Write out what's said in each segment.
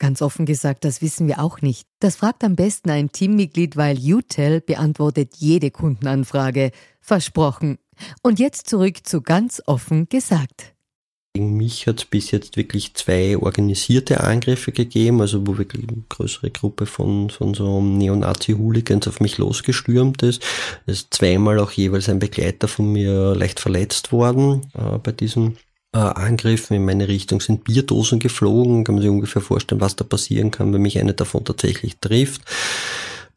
Ganz offen gesagt, das wissen wir auch nicht. Das fragt am besten ein Teammitglied, weil UTEL beantwortet jede Kundenanfrage. Versprochen. Und jetzt zurück zu ganz offen gesagt. Gegen mich hat es bis jetzt wirklich zwei organisierte Angriffe gegeben, also wo wirklich eine größere Gruppe von, von so Neonazi-Hooligans auf mich losgestürmt ist. Es ist zweimal auch jeweils ein Begleiter von mir leicht verletzt worden äh, bei diesen äh, Angriffen in meine Richtung sind Bierdosen geflogen. Kann man sich ungefähr vorstellen, was da passieren kann, wenn mich eine davon tatsächlich trifft.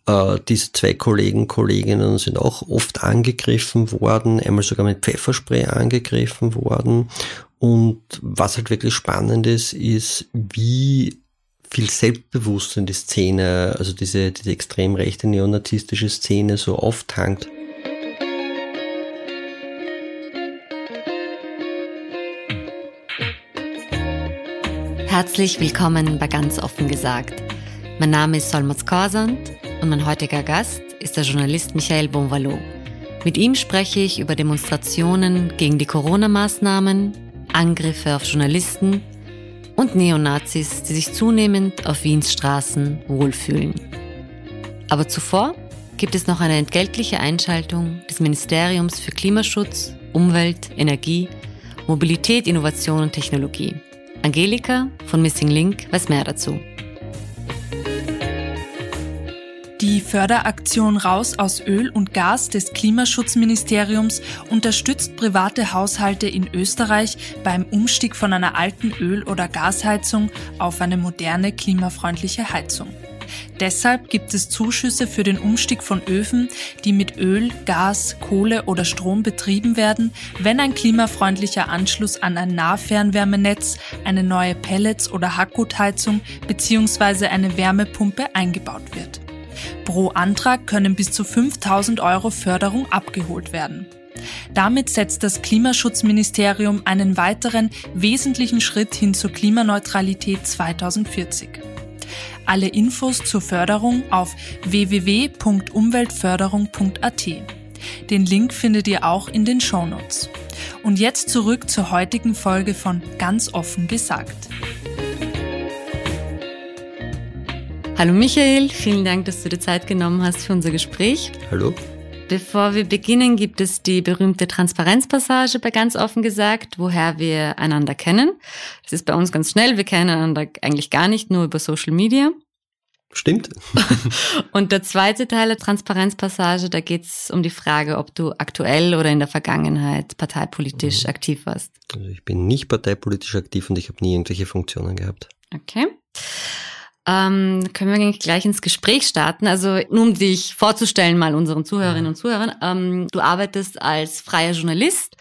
Äh, diese zwei Kollegen, Kolleginnen sind auch oft angegriffen worden, einmal sogar mit Pfefferspray angegriffen worden. Und was halt wirklich spannend ist, ist, wie viel Selbstbewusstsein die Szene, also diese, diese extrem rechte neonazistische Szene so auftankt. Herzlich willkommen bei Ganz offen gesagt. Mein Name ist Solmaz Korsand und mein heutiger Gast ist der Journalist Michael Bonvalo. Mit ihm spreche ich über Demonstrationen gegen die Corona-Maßnahmen, Angriffe auf Journalisten und Neonazis, die sich zunehmend auf Wiens Straßen wohlfühlen. Aber zuvor gibt es noch eine entgeltliche Einschaltung des Ministeriums für Klimaschutz, Umwelt, Energie, Mobilität, Innovation und Technologie. Angelika von Missing Link weiß mehr dazu. Die Förderaktion Raus aus Öl und Gas des Klimaschutzministeriums unterstützt private Haushalte in Österreich beim Umstieg von einer alten Öl- oder Gasheizung auf eine moderne klimafreundliche Heizung. Deshalb gibt es Zuschüsse für den Umstieg von Öfen, die mit Öl, Gas, Kohle oder Strom betrieben werden, wenn ein klimafreundlicher Anschluss an ein Nahfernwärmenetz, eine neue Pellets- oder Hackgutheizung bzw. eine Wärmepumpe eingebaut wird. Pro Antrag können bis zu 5000 Euro Förderung abgeholt werden. Damit setzt das Klimaschutzministerium einen weiteren wesentlichen Schritt hin zur Klimaneutralität 2040. Alle Infos zur Förderung auf www.umweltförderung.at. Den Link findet ihr auch in den Shownotes. Und jetzt zurück zur heutigen Folge von Ganz offen gesagt. Hallo Michael, vielen Dank, dass du dir Zeit genommen hast für unser Gespräch. Hallo. Bevor wir beginnen, gibt es die berühmte Transparenzpassage bei ganz offen gesagt, woher wir einander kennen. Das ist bei uns ganz schnell. Wir kennen einander eigentlich gar nicht, nur über Social Media. Stimmt. Und der zweite Teil der Transparenzpassage, da geht es um die Frage, ob du aktuell oder in der Vergangenheit parteipolitisch mhm. aktiv warst. Also ich bin nicht parteipolitisch aktiv und ich habe nie irgendwelche Funktionen gehabt. Okay. Ähm, können wir eigentlich gleich ins Gespräch starten. Also nur um dich vorzustellen mal unseren Zuhörerinnen und Zuhörern. Ähm, du arbeitest als freier Journalist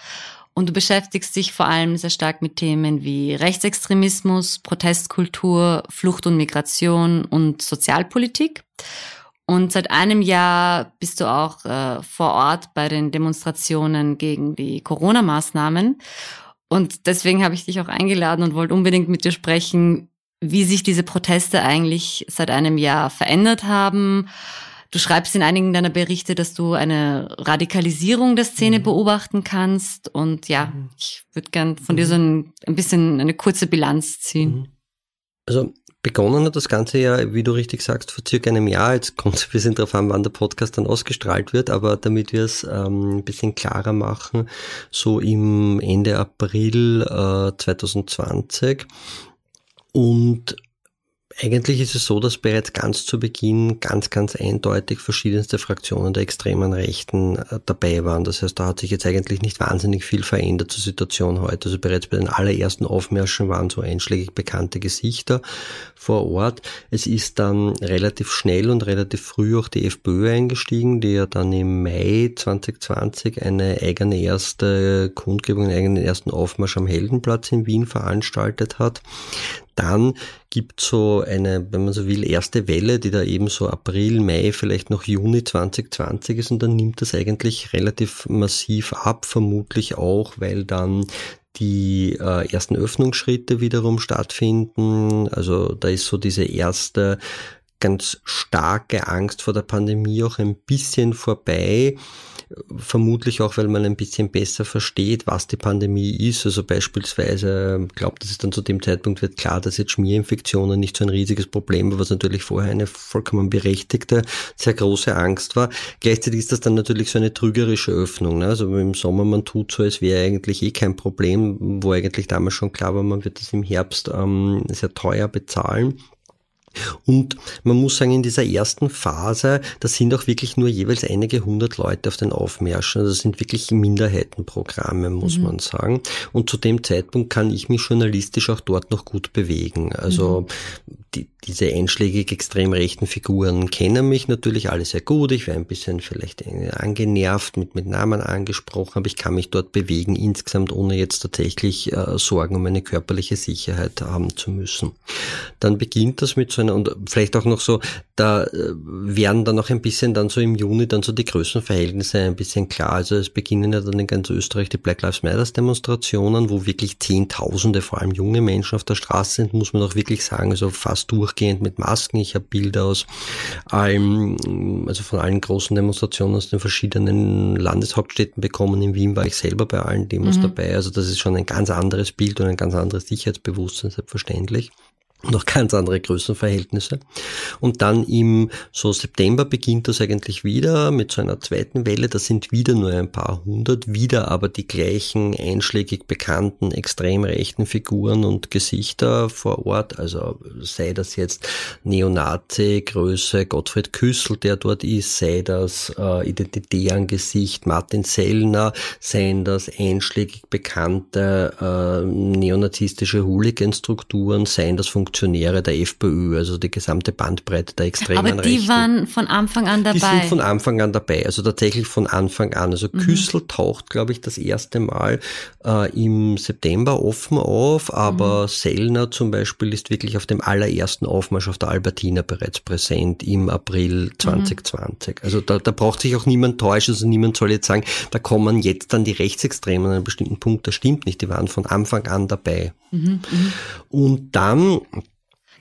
und du beschäftigst dich vor allem sehr stark mit Themen wie Rechtsextremismus, Protestkultur, Flucht und Migration und Sozialpolitik. Und seit einem Jahr bist du auch äh, vor Ort bei den Demonstrationen gegen die Corona-Maßnahmen. Und deswegen habe ich dich auch eingeladen und wollte unbedingt mit dir sprechen, wie sich diese Proteste eigentlich seit einem Jahr verändert haben. Du schreibst in einigen deiner Berichte, dass du eine Radikalisierung der Szene mhm. beobachten kannst. Und ja, mhm. ich würde gern von mhm. dir so ein, ein, bisschen eine kurze Bilanz ziehen. Mhm. Also begonnen hat das Ganze ja, wie du richtig sagst, vor circa einem Jahr. Jetzt kommt es ein bisschen darauf an, wann der Podcast dann ausgestrahlt wird, aber damit wir es ähm, ein bisschen klarer machen, so im Ende April äh, 2020 und Eigentlich ist es so, dass bereits ganz zu Beginn ganz, ganz eindeutig verschiedenste Fraktionen der extremen Rechten äh, dabei waren. Das heißt, da hat sich jetzt eigentlich nicht wahnsinnig viel verändert zur Situation heute. Also bereits bei den allerersten Aufmärschen waren so einschlägig bekannte Gesichter vor Ort. Es ist dann relativ schnell und relativ früh auch die FPÖ eingestiegen, die ja dann im Mai 2020 eine eigene erste Kundgebung, einen eigenen ersten Aufmarsch am Heldenplatz in Wien veranstaltet hat. Dann gibt so eine, wenn man so will, erste Welle, die da eben so April, Mai, vielleicht noch Juni 2020 ist und dann nimmt das eigentlich relativ massiv ab, vermutlich auch, weil dann die äh, ersten Öffnungsschritte wiederum stattfinden. Also da ist so diese erste ganz starke Angst vor der Pandemie auch ein bisschen vorbei. Vermutlich auch, weil man ein bisschen besser versteht, was die Pandemie ist. Also beispielsweise, ich glaube, das ist dann zu dem Zeitpunkt wird klar, dass jetzt Schmierinfektionen nicht so ein riesiges Problem war, was natürlich vorher eine vollkommen berechtigte, sehr große Angst war. Gleichzeitig ist das dann natürlich so eine trügerische Öffnung. Ne? Also im Sommer man tut so, als wäre eigentlich eh kein Problem, wo eigentlich damals schon klar war, man wird das im Herbst ähm, sehr teuer bezahlen. Und man muss sagen, in dieser ersten Phase, da sind auch wirklich nur jeweils einige hundert Leute auf den Aufmärschen. Also das sind wirklich Minderheitenprogramme, muss mhm. man sagen. Und zu dem Zeitpunkt kann ich mich journalistisch auch dort noch gut bewegen. Also mhm die, diese einschlägig extrem rechten Figuren kennen mich natürlich alle sehr gut. Ich wäre ein bisschen vielleicht angenervt, mit, mit Namen angesprochen, aber ich kann mich dort bewegen insgesamt, ohne jetzt tatsächlich äh, Sorgen um meine körperliche Sicherheit haben zu müssen. Dann beginnt das mit so einer, und vielleicht auch noch so, da äh, werden dann noch ein bisschen dann so im Juni dann so die Größenverhältnisse ein bisschen klar. Also es beginnen ja dann in ganz Österreich die Black Lives Matter Demonstrationen, wo wirklich Zehntausende, vor allem junge Menschen auf der Straße sind, muss man auch wirklich sagen, also fast fast durchgehend mit Masken. Ich habe Bilder aus allen, also von allen großen Demonstrationen aus den verschiedenen Landeshauptstädten bekommen. In Wien war ich selber bei allen Demos mhm. dabei. Also das ist schon ein ganz anderes Bild und ein ganz anderes Sicherheitsbewusstsein, selbstverständlich noch ganz andere Größenverhältnisse. Und dann im so September beginnt das eigentlich wieder mit so einer zweiten Welle. Das sind wieder nur ein paar hundert, wieder aber die gleichen einschlägig bekannten extrem rechten Figuren und Gesichter vor Ort. Also sei das jetzt Neonazi, Größe Gottfried Küssel, der dort ist, sei das äh, Identitären-Gesicht Martin Sellner, seien das einschlägig bekannte äh, neonazistische Hooligan-Strukturen, seien das Funktionen Funktionäre der FPÖ, also die gesamte Bandbreite der extremen Aber die Rechten. waren von Anfang an dabei. Die sind von Anfang an dabei, also tatsächlich von Anfang an. Also mhm. Küssel taucht, glaube ich, das erste Mal äh, im September offen auf, aber mhm. Sellner zum Beispiel ist wirklich auf dem allerersten Aufmarsch auf der Albertina bereits präsent im April 2020. Mhm. Also da, da braucht sich auch niemand täuschen, also niemand soll jetzt sagen, da kommen jetzt dann die Rechtsextremen an einem bestimmten Punkt. Das stimmt nicht, die waren von Anfang an dabei. Mhm, mhm. Und dann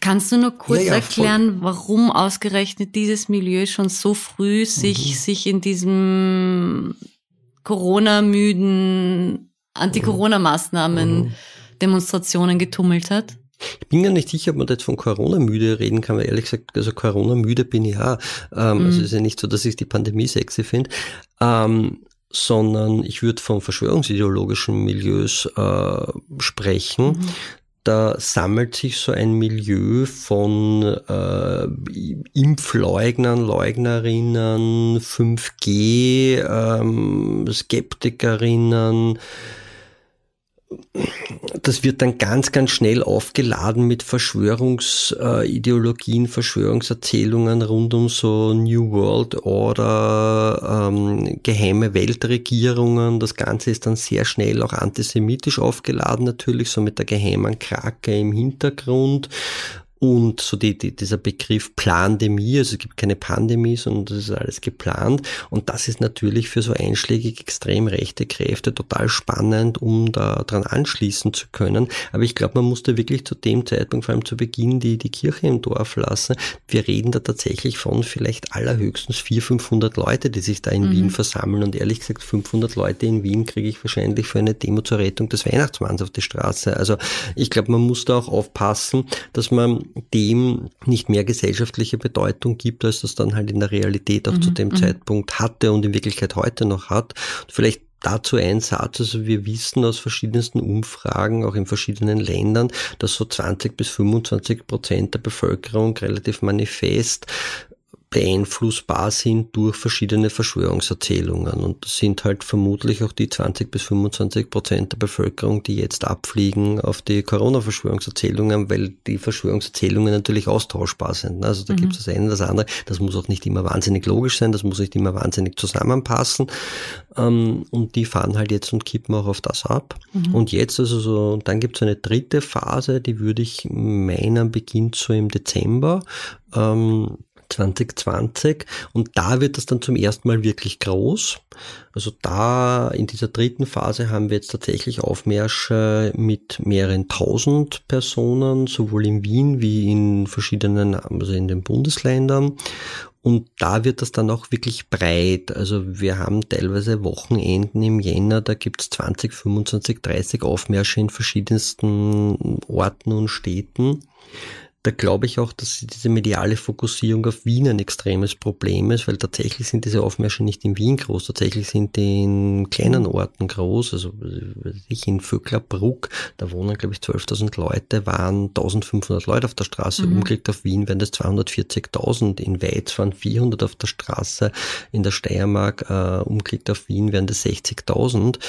Kannst du nur kurz ja, ja, erklären, warum ausgerechnet dieses Milieu schon so früh sich, mhm. sich in diesem Corona-müden Anti-Corona-Maßnahmen mhm. Demonstrationen getummelt hat? Ich bin gar nicht sicher, ob man jetzt von Corona-müde reden kann, weil ehrlich gesagt, also Corona-müde bin ich ja. Ähm, mhm. Also es ist ja nicht so, dass ich die Pandemie sexy finde. Ähm, sondern ich würde von verschwörungsideologischen Milieus äh, sprechen, mhm da sammelt sich so ein Milieu von äh, Impfleugnern, Leugnerinnen, 5G, ähm, Skeptikerinnen, das wird dann ganz, ganz schnell aufgeladen mit Verschwörungsideologien, Verschwörungserzählungen rund um so New World Order, ähm, geheime Weltregierungen. Das Ganze ist dann sehr schnell auch antisemitisch aufgeladen, natürlich, so mit der geheimen Krake im Hintergrund. Und so die, die, dieser Begriff Plandemie, also es gibt keine Pandemie, sondern das ist alles geplant. Und das ist natürlich für so einschlägig extrem rechte Kräfte total spannend, um da dran anschließen zu können. Aber ich glaube, man musste wirklich zu dem Zeitpunkt, vor allem zu Beginn, die, die Kirche im Dorf lassen. Wir reden da tatsächlich von vielleicht allerhöchstens 400, 500 Leute, die sich da in mhm. Wien versammeln. Und ehrlich gesagt, 500 Leute in Wien kriege ich wahrscheinlich für eine Demo zur Rettung des Weihnachtsmanns auf die Straße. Also ich glaube, man muss da auch aufpassen, dass man dem nicht mehr gesellschaftliche Bedeutung gibt, als das dann halt in der Realität auch mhm, zu dem mhm. Zeitpunkt hatte und in Wirklichkeit heute noch hat. Vielleicht dazu ein Satz, also wir wissen aus verschiedensten Umfragen, auch in verschiedenen Ländern, dass so 20 bis 25 Prozent der Bevölkerung relativ manifest beeinflussbar sind durch verschiedene Verschwörungserzählungen. Und das sind halt vermutlich auch die 20 bis 25 Prozent der Bevölkerung, die jetzt abfliegen auf die Corona-Verschwörungserzählungen, weil die Verschwörungserzählungen natürlich austauschbar sind. Also da mhm. gibt es das eine, das andere. Das muss auch nicht immer wahnsinnig logisch sein, das muss nicht immer wahnsinnig zusammenpassen. Ähm, und die fahren halt jetzt und kippen auch auf das ab. Mhm. Und jetzt, also so, dann gibt es eine dritte Phase, die würde ich meinen, beginnt so im Dezember. Ähm, 2020 und da wird das dann zum ersten Mal wirklich groß. Also da in dieser dritten Phase haben wir jetzt tatsächlich Aufmärsche mit mehreren tausend Personen, sowohl in Wien wie in verschiedenen, also in den Bundesländern. Und da wird das dann auch wirklich breit. Also wir haben teilweise Wochenenden im Jänner, da gibt's 20, 25, 30 Aufmärsche in verschiedensten Orten und Städten da glaube ich auch, dass diese mediale Fokussierung auf Wien ein extremes Problem ist, weil tatsächlich sind diese Aufmärsche nicht in Wien groß, tatsächlich sind die in kleinen Orten groß, also ich in Vöcklerbruck, da wohnen glaube ich 12.000 Leute, waren 1.500 Leute auf der Straße, mhm. umgelegt auf Wien wären das 240.000, in Weiz waren 400 auf der Straße, in der Steiermark äh, umgelegt auf Wien wären das 60.000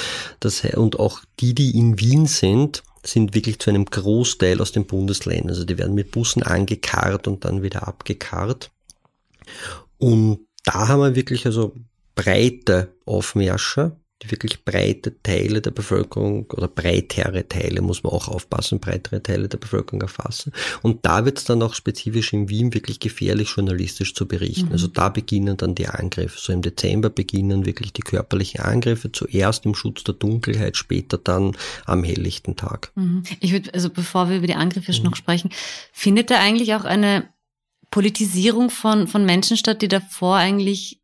das, und auch die, die in Wien sind, sind wirklich zu einem Großteil aus den Bundesländern. Also die werden mit Bussen angekarrt und dann wieder abgekarrt. Und da haben wir wirklich also breite Aufmärsche wirklich breite Teile der Bevölkerung oder breitere Teile, muss man auch aufpassen, breitere Teile der Bevölkerung erfassen. Und da wird es dann auch spezifisch in Wien wirklich gefährlich journalistisch zu berichten. Mhm. Also da beginnen dann die Angriffe. So im Dezember beginnen wirklich die körperlichen Angriffe, zuerst im Schutz der Dunkelheit, später dann am helllichten Tag. Mhm. Ich würde, also bevor wir über die Angriffe mhm. noch sprechen, findet da eigentlich auch eine Politisierung von, von Menschen statt, die davor eigentlich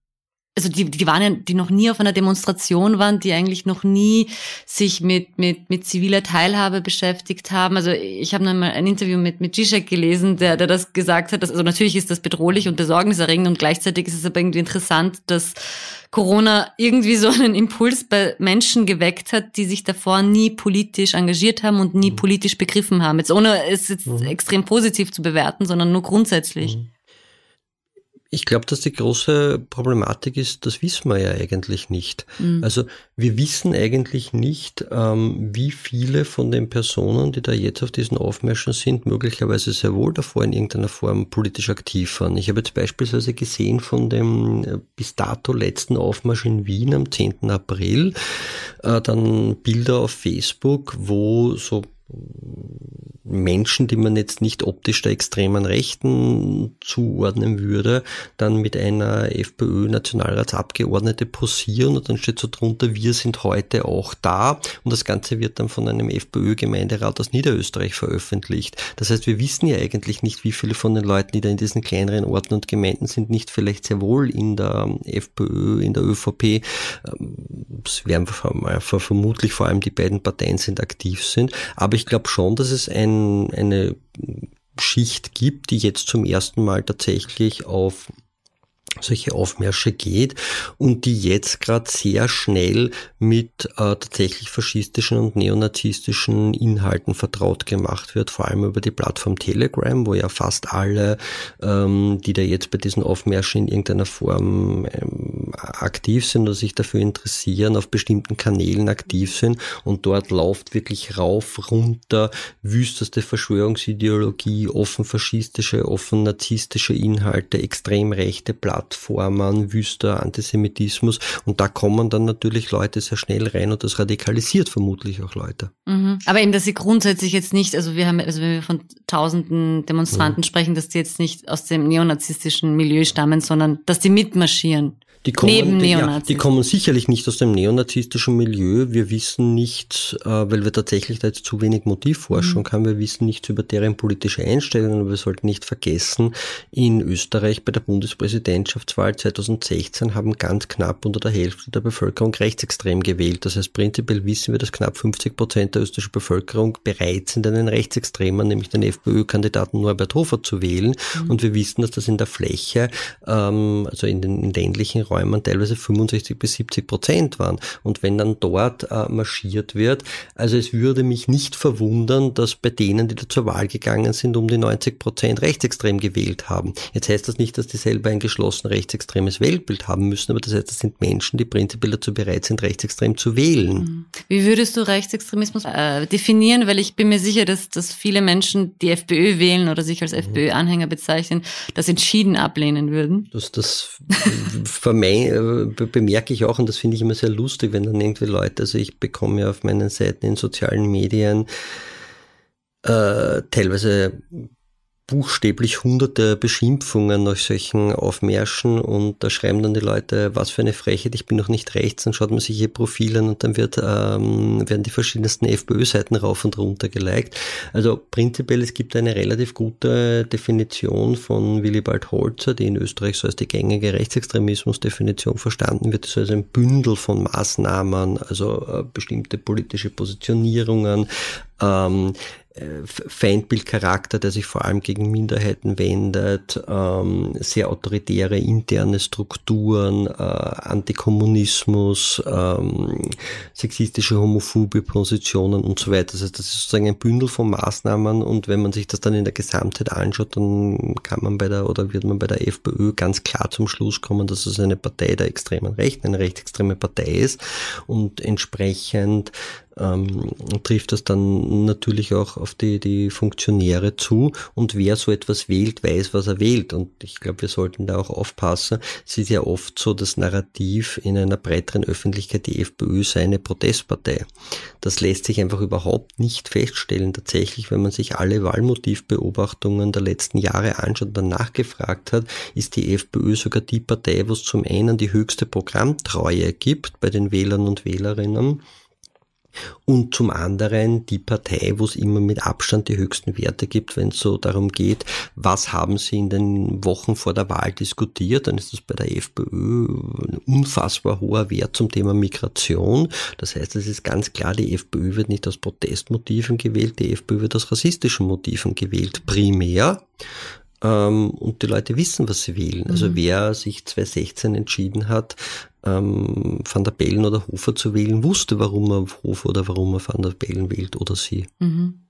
also die, die waren ja, die noch nie auf einer Demonstration waren, die eigentlich noch nie sich mit, mit, mit ziviler Teilhabe beschäftigt haben. Also ich habe mal ein Interview mit, mit Zizek gelesen, der, der das gesagt hat, dass, also natürlich ist das bedrohlich und besorgniserregend und gleichzeitig ist es aber irgendwie interessant, dass Corona irgendwie so einen Impuls bei Menschen geweckt hat, die sich davor nie politisch engagiert haben und nie mhm. politisch begriffen haben. Jetzt ohne es jetzt mhm. extrem positiv zu bewerten, sondern nur grundsätzlich. Mhm. Ich glaube, dass die große Problematik ist, das wissen wir ja eigentlich nicht. Mhm. Also wir wissen eigentlich nicht, ähm, wie viele von den Personen, die da jetzt auf diesen Aufmärschen sind, möglicherweise sehr wohl davor in irgendeiner Form politisch aktiv waren. Ich habe jetzt beispielsweise gesehen von dem äh, bis dato letzten Aufmarsch in Wien am 10. April, äh, dann Bilder auf Facebook, wo so Menschen, die man jetzt nicht optisch der extremen Rechten zuordnen würde, dann mit einer FPÖ-Nationalratsabgeordnete posieren und dann steht so drunter, wir sind heute auch da und das Ganze wird dann von einem FPÖ-Gemeinderat aus Niederösterreich veröffentlicht. Das heißt, wir wissen ja eigentlich nicht, wie viele von den Leuten, die da in diesen kleineren Orten und Gemeinden sind, nicht vielleicht sehr wohl in der FPÖ, in der ÖVP, es werden vermutlich vor allem die beiden Parteien sind aktiv sind, aber ich glaube schon, dass es ein, eine Schicht gibt, die jetzt zum ersten Mal tatsächlich auf solche Aufmärsche geht und die jetzt gerade sehr schnell mit äh, tatsächlich faschistischen und neonazistischen Inhalten vertraut gemacht wird, vor allem über die Plattform Telegram, wo ja fast alle, ähm, die da jetzt bei diesen Aufmärschen in irgendeiner Form ähm, aktiv sind oder sich dafür interessieren, auf bestimmten Kanälen aktiv sind und dort läuft wirklich rauf, runter, wüsteste Verschwörungsideologie, offen faschistische, offen narzisstische Inhalte, extrem rechte Plattformen Plattformen, wüster Antisemitismus und da kommen dann natürlich Leute sehr schnell rein und das radikalisiert vermutlich auch Leute. Mhm. Aber eben, dass sie grundsätzlich jetzt nicht, also wir haben, also wenn wir von tausenden Demonstranten mhm. sprechen, dass die jetzt nicht aus dem neonazistischen Milieu stammen, sondern dass die mitmarschieren. Die kommen, Neben die, ja, die kommen sicherlich nicht aus dem neonazistischen Milieu. Wir wissen nicht, äh, weil wir tatsächlich da jetzt zu wenig Motivforschung mhm. haben, wir wissen nichts über deren politische Einstellungen. Aber wir sollten nicht vergessen, in Österreich bei der Bundespräsidentschaft Präsidentschaftswahl 2016 haben ganz knapp unter der Hälfte der Bevölkerung rechtsextrem gewählt. Das heißt, prinzipiell wissen wir, dass knapp 50 Prozent der österreichischen Bevölkerung bereit sind, einen Rechtsextremen, nämlich den FPÖ-Kandidaten Norbert Hofer zu wählen. Mhm. Und wir wissen, dass das in der Fläche, ähm, also in den ländlichen Räumen teilweise 65 bis 70 Prozent waren. Und wenn dann dort äh, marschiert wird, also es würde mich nicht verwundern, dass bei denen, die da zur Wahl gegangen sind, um die 90 Prozent rechtsextrem gewählt haben. Jetzt heißt das nicht, dass die selber ein geschlossen rechtsextremes Weltbild haben müssen, aber das heißt, das sind Menschen, die prinzipiell dazu bereit sind, rechtsextrem zu wählen. Mhm. Wie würdest du Rechtsextremismus äh, definieren? Weil ich bin mir sicher, dass, dass viele Menschen, die FPÖ wählen oder sich als mhm. FPÖ-Anhänger bezeichnen, das entschieden ablehnen würden. Das, das äh, bemerke ich auch und das finde ich immer sehr lustig, wenn dann irgendwie Leute, also ich bekomme ja auf meinen Seiten in sozialen Medien äh, teilweise buchstäblich hunderte Beschimpfungen nach solchen Aufmärschen und da schreiben dann die Leute, was für eine Frechheit, ich bin noch nicht rechts, dann schaut man sich ihr Profil an und dann wird, ähm, werden die verschiedensten FPÖ-Seiten rauf und runter geliked. Also prinzipiell, es gibt eine relativ gute Definition von Willibald Holzer, die in Österreich so als die gängige Rechtsextremismus-Definition verstanden wird. Ist also ein Bündel von Maßnahmen, also äh, bestimmte politische Positionierungen, ähm, Feindbildcharakter, der sich vor allem gegen Minderheiten wendet, ähm, sehr autoritäre interne Strukturen, äh, Antikommunismus, ähm, sexistische, homophobe Positionen und so weiter. Das heißt, das ist sozusagen ein Bündel von Maßnahmen und wenn man sich das dann in der Gesamtheit anschaut, dann kann man bei der oder wird man bei der FPÖ ganz klar zum Schluss kommen, dass es eine Partei der extremen Rechten, eine rechtsextreme Partei ist und entsprechend ähm, trifft das dann natürlich auch auf die, die Funktionäre zu. Und wer so etwas wählt, weiß, was er wählt. Und ich glaube, wir sollten da auch aufpassen. Es ist ja oft so das Narrativ in einer breiteren Öffentlichkeit, die FPÖ sei eine Protestpartei. Das lässt sich einfach überhaupt nicht feststellen. Tatsächlich, wenn man sich alle Wahlmotivbeobachtungen der letzten Jahre anschaut und danach gefragt hat, ist die FPÖ sogar die Partei, wo es zum einen die höchste Programmtreue gibt bei den Wählern und Wählerinnen und zum anderen die Partei, wo es immer mit Abstand die höchsten Werte gibt, wenn es so darum geht, was haben sie in den Wochen vor der Wahl diskutiert, dann ist das bei der FPÖ ein unfassbar hoher Wert zum Thema Migration. Das heißt, es ist ganz klar, die FPÖ wird nicht aus Protestmotiven gewählt, die FPÖ wird aus rassistischen Motiven gewählt, primär ähm, und die Leute wissen, was sie wählen. Also mhm. wer sich 2016 entschieden hat, ähm, Van der Bellen oder Hofer zu wählen, wusste, warum er Hofer oder warum er Van der Bellen wählt oder sie. Mhm.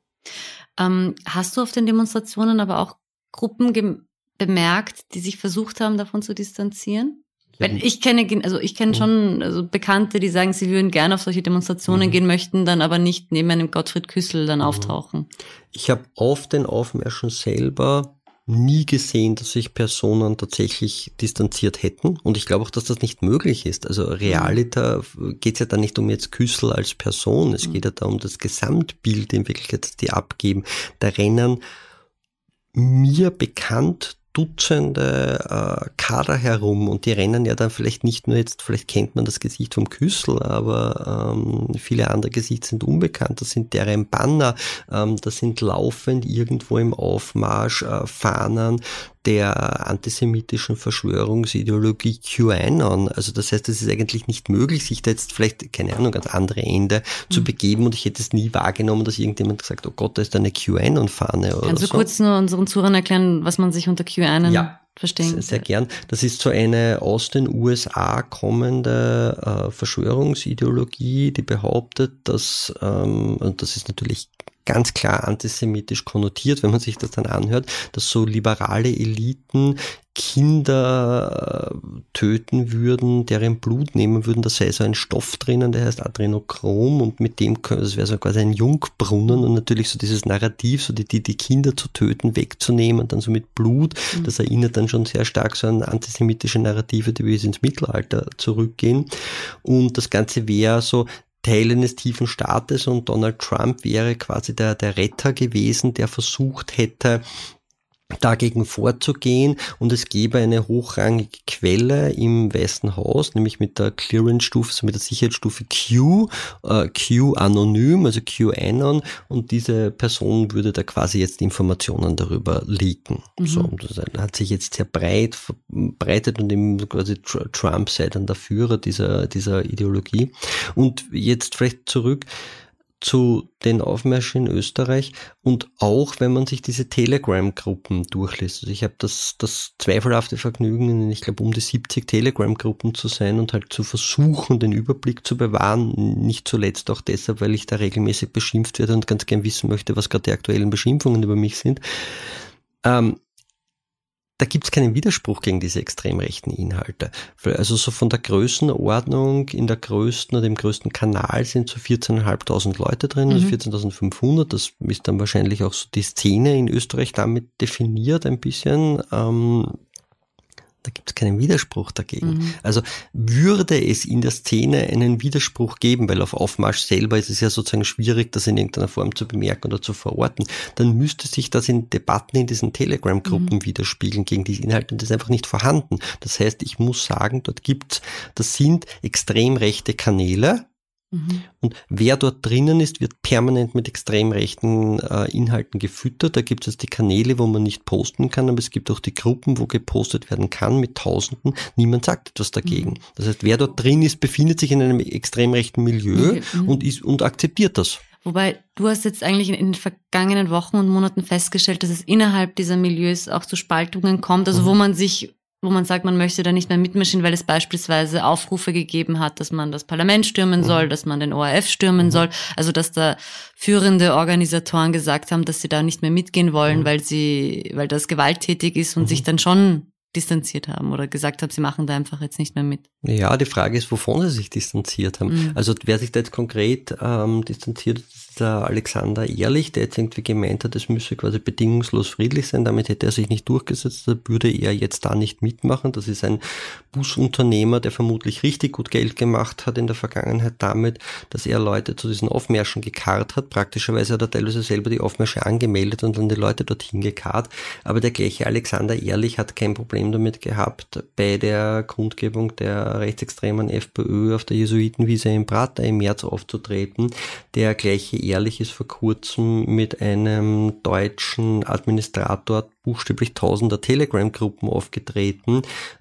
Ähm, hast du auf den Demonstrationen aber auch Gruppen bemerkt, die sich versucht haben, davon zu distanzieren? Weil ich kenne, also ich kenne schon also Bekannte, die sagen, sie würden gerne auf solche Demonstrationen mhm. gehen möchten, dann aber nicht neben einem Gottfried Küssel dann mhm. auftauchen. Ich habe auf den Aufmärschen selber nie gesehen, dass sich Personen tatsächlich distanziert hätten. Und ich glaube auch, dass das nicht möglich ist. Also Realita geht es ja da nicht um jetzt Küssel als Person. Es mhm. geht ja da um das Gesamtbild in Wirklichkeit, das die abgeben. Da rennen mir bekannt Dutzende äh, Kader herum und die rennen ja dann vielleicht nicht nur jetzt, vielleicht kennt man das Gesicht vom Küssel, aber ähm, viele andere Gesichter sind unbekannt. Das sind deren Banner, ähm, das sind laufend irgendwo im Aufmarsch äh, Fahnen der antisemitischen Verschwörungsideologie QAnon. Also das heißt, es ist eigentlich nicht möglich, sich da jetzt vielleicht, keine Ahnung, ans andere Ende mhm. zu begeben und ich hätte es nie wahrgenommen, dass irgendjemand gesagt, oh Gott, da ist eine QAnon-Fahne Kannst du so. kurz nur unseren Zuhörern erklären, was man sich unter QAnon ja. Verstehen. Sehr, sehr gern. Das ist so eine aus den USA kommende äh, Verschwörungsideologie, die behauptet, dass, ähm, und das ist natürlich ganz klar antisemitisch konnotiert, wenn man sich das dann anhört, dass so liberale Eliten Kinder äh, töten würden, deren Blut nehmen würden, da sei so ein Stoff drinnen, der heißt Adrenochrom und mit dem, das wäre so quasi ein Jungbrunnen und natürlich so dieses Narrativ, so die, die, die Kinder zu töten, wegzunehmen, dann so mit Blut, mhm. das erinnert dann schon sehr stark so an antisemitische Narrative, die bis ins Mittelalter zurückgehen und das Ganze wäre so Teil eines tiefen Staates und Donald Trump wäre quasi der, der Retter gewesen, der versucht hätte, dagegen vorzugehen und es gäbe eine hochrangige Quelle im Weißen Haus, nämlich mit der Clearance-Stufe, also mit der Sicherheitsstufe Q, äh, Q anonym, also Q anon und diese Person würde da quasi jetzt Informationen darüber leaken. Mhm. So, das hat sich jetzt sehr breit verbreitet und eben quasi Trump sei dann der Führer dieser, dieser Ideologie. Und jetzt vielleicht zurück zu den Aufmärschen in Österreich und auch wenn man sich diese Telegram-Gruppen durchliest. Also ich habe das, das zweifelhafte Vergnügen, in ich glaube um die 70 Telegram-Gruppen zu sein und halt zu versuchen, den Überblick zu bewahren. Nicht zuletzt auch deshalb, weil ich da regelmäßig beschimpft werde und ganz gern wissen möchte, was gerade die aktuellen Beschimpfungen über mich sind. Ähm, da gibt es keinen Widerspruch gegen diese extrem rechten Inhalte. Also so von der Größenordnung in der größten oder dem größten Kanal sind so 14.500 Leute drin, also mhm. also 14.500. Das ist dann wahrscheinlich auch so die Szene in Österreich damit definiert ein bisschen. Ähm, da gibt es keinen Widerspruch dagegen. Mhm. Also würde es in der Szene einen Widerspruch geben, weil auf Aufmarsch selber ist es ja sozusagen schwierig, das in irgendeiner Form zu bemerken oder zu verorten, dann müsste sich das in Debatten in diesen Telegram-Gruppen mhm. widerspiegeln gegen diese Inhalte und das ist einfach nicht vorhanden. Das heißt, ich muss sagen, dort gibt's, das sind extrem rechte Kanäle, Mhm. Und wer dort drinnen ist, wird permanent mit extrem rechten äh, Inhalten gefüttert. Da gibt es die Kanäle, wo man nicht posten kann, aber es gibt auch die Gruppen, wo gepostet werden kann mit Tausenden. Niemand sagt etwas dagegen. Mhm. Das heißt, wer dort drin ist, befindet sich in einem extrem rechten Milieu mhm. und, ist, und akzeptiert das. Wobei du hast jetzt eigentlich in den vergangenen Wochen und Monaten festgestellt, dass es innerhalb dieser Milieus auch zu Spaltungen kommt, also wo mhm. man sich wo man sagt, man möchte da nicht mehr mitmischen, weil es beispielsweise Aufrufe gegeben hat, dass man das Parlament stürmen soll, mhm. dass man den ORF stürmen mhm. soll. Also dass da führende Organisatoren gesagt haben, dass sie da nicht mehr mitgehen wollen, mhm. weil sie, weil das gewalttätig ist und sich dann schon distanziert haben oder gesagt haben, sie machen da einfach jetzt nicht mehr mit. Ja, die Frage ist, wovon sie sich distanziert haben. Mhm. Also wer sich da jetzt konkret ähm, distanziert, der Alexander Ehrlich, der jetzt irgendwie gemeint hat, es müsse quasi bedingungslos friedlich sein, damit hätte er sich nicht durchgesetzt, da würde er jetzt da nicht mitmachen. Das ist ein Busunternehmer, der vermutlich richtig gut Geld gemacht hat in der Vergangenheit damit, dass er Leute zu diesen Aufmärschen gekarrt hat. Praktischerweise hat er teilweise selber die Aufmärsche angemeldet und dann die Leute dorthin gekarrt. Aber der gleiche Alexander Ehrlich hat kein Problem damit gehabt, bei der Kundgebung der rechtsextremen FPÖ auf der Jesuitenwiese im Prater im März aufzutreten. Der gleiche Ehrlich ist vor kurzem mit einem deutschen Administrator buchstäblich tausender Telegram-Gruppen aufgetreten,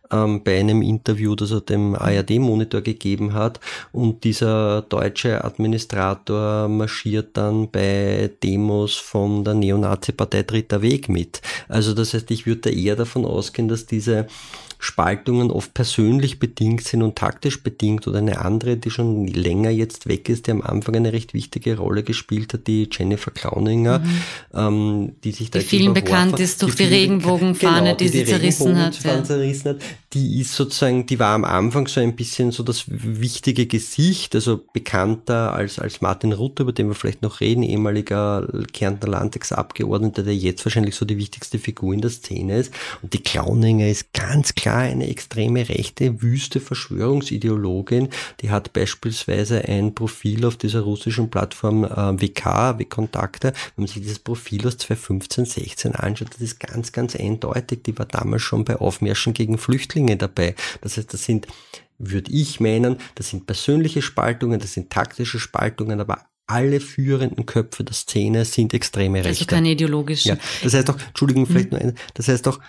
ähm, bei einem Interview, das er dem ARD-Monitor gegeben hat. Und dieser deutsche Administrator marschiert dann bei Demos von der Neonazi-Partei Dritter Weg mit. Also das heißt, ich würde eher davon ausgehen, dass diese Spaltungen oft persönlich bedingt sind und taktisch bedingt oder eine andere, die schon länger jetzt weg ist, die am Anfang eine recht wichtige Rolle gespielt hat, die Jennifer Klauninger, mhm. ähm, die sich da die vielen bekannt ist durch die, die Regenbogenfahne, genau, die, die, sie zerrissen hat, ja. zerrissen hat. Die ist sozusagen, die war am Anfang so ein bisschen so das wichtige Gesicht, also bekannter als, als Martin Rutter, über den wir vielleicht noch reden, ehemaliger Kärntner Landtagsabgeordneter, der jetzt wahrscheinlich so die wichtigste Figur in der Szene ist. Und die Klauninger ist ganz klar eine extreme rechte, wüste Verschwörungsideologin. Die hat beispielsweise ein Profil auf dieser russischen Plattform äh, WK, W-Kontakte. Wenn man sich dieses Profil aus 2015, 16 anschaut, das ist ganz, ganz eindeutig. Die war damals schon bei Aufmärschen gegen Flüchtlinge dabei. Das heißt, das sind würde ich meinen, das sind persönliche Spaltungen, das sind taktische Spaltungen, aber alle führenden Köpfe der Szene sind extreme also Rechte. Also keine ideologischen. Ja, das heißt auch, Entschuldigung, vielleicht mhm. nur eine, das heißt auch,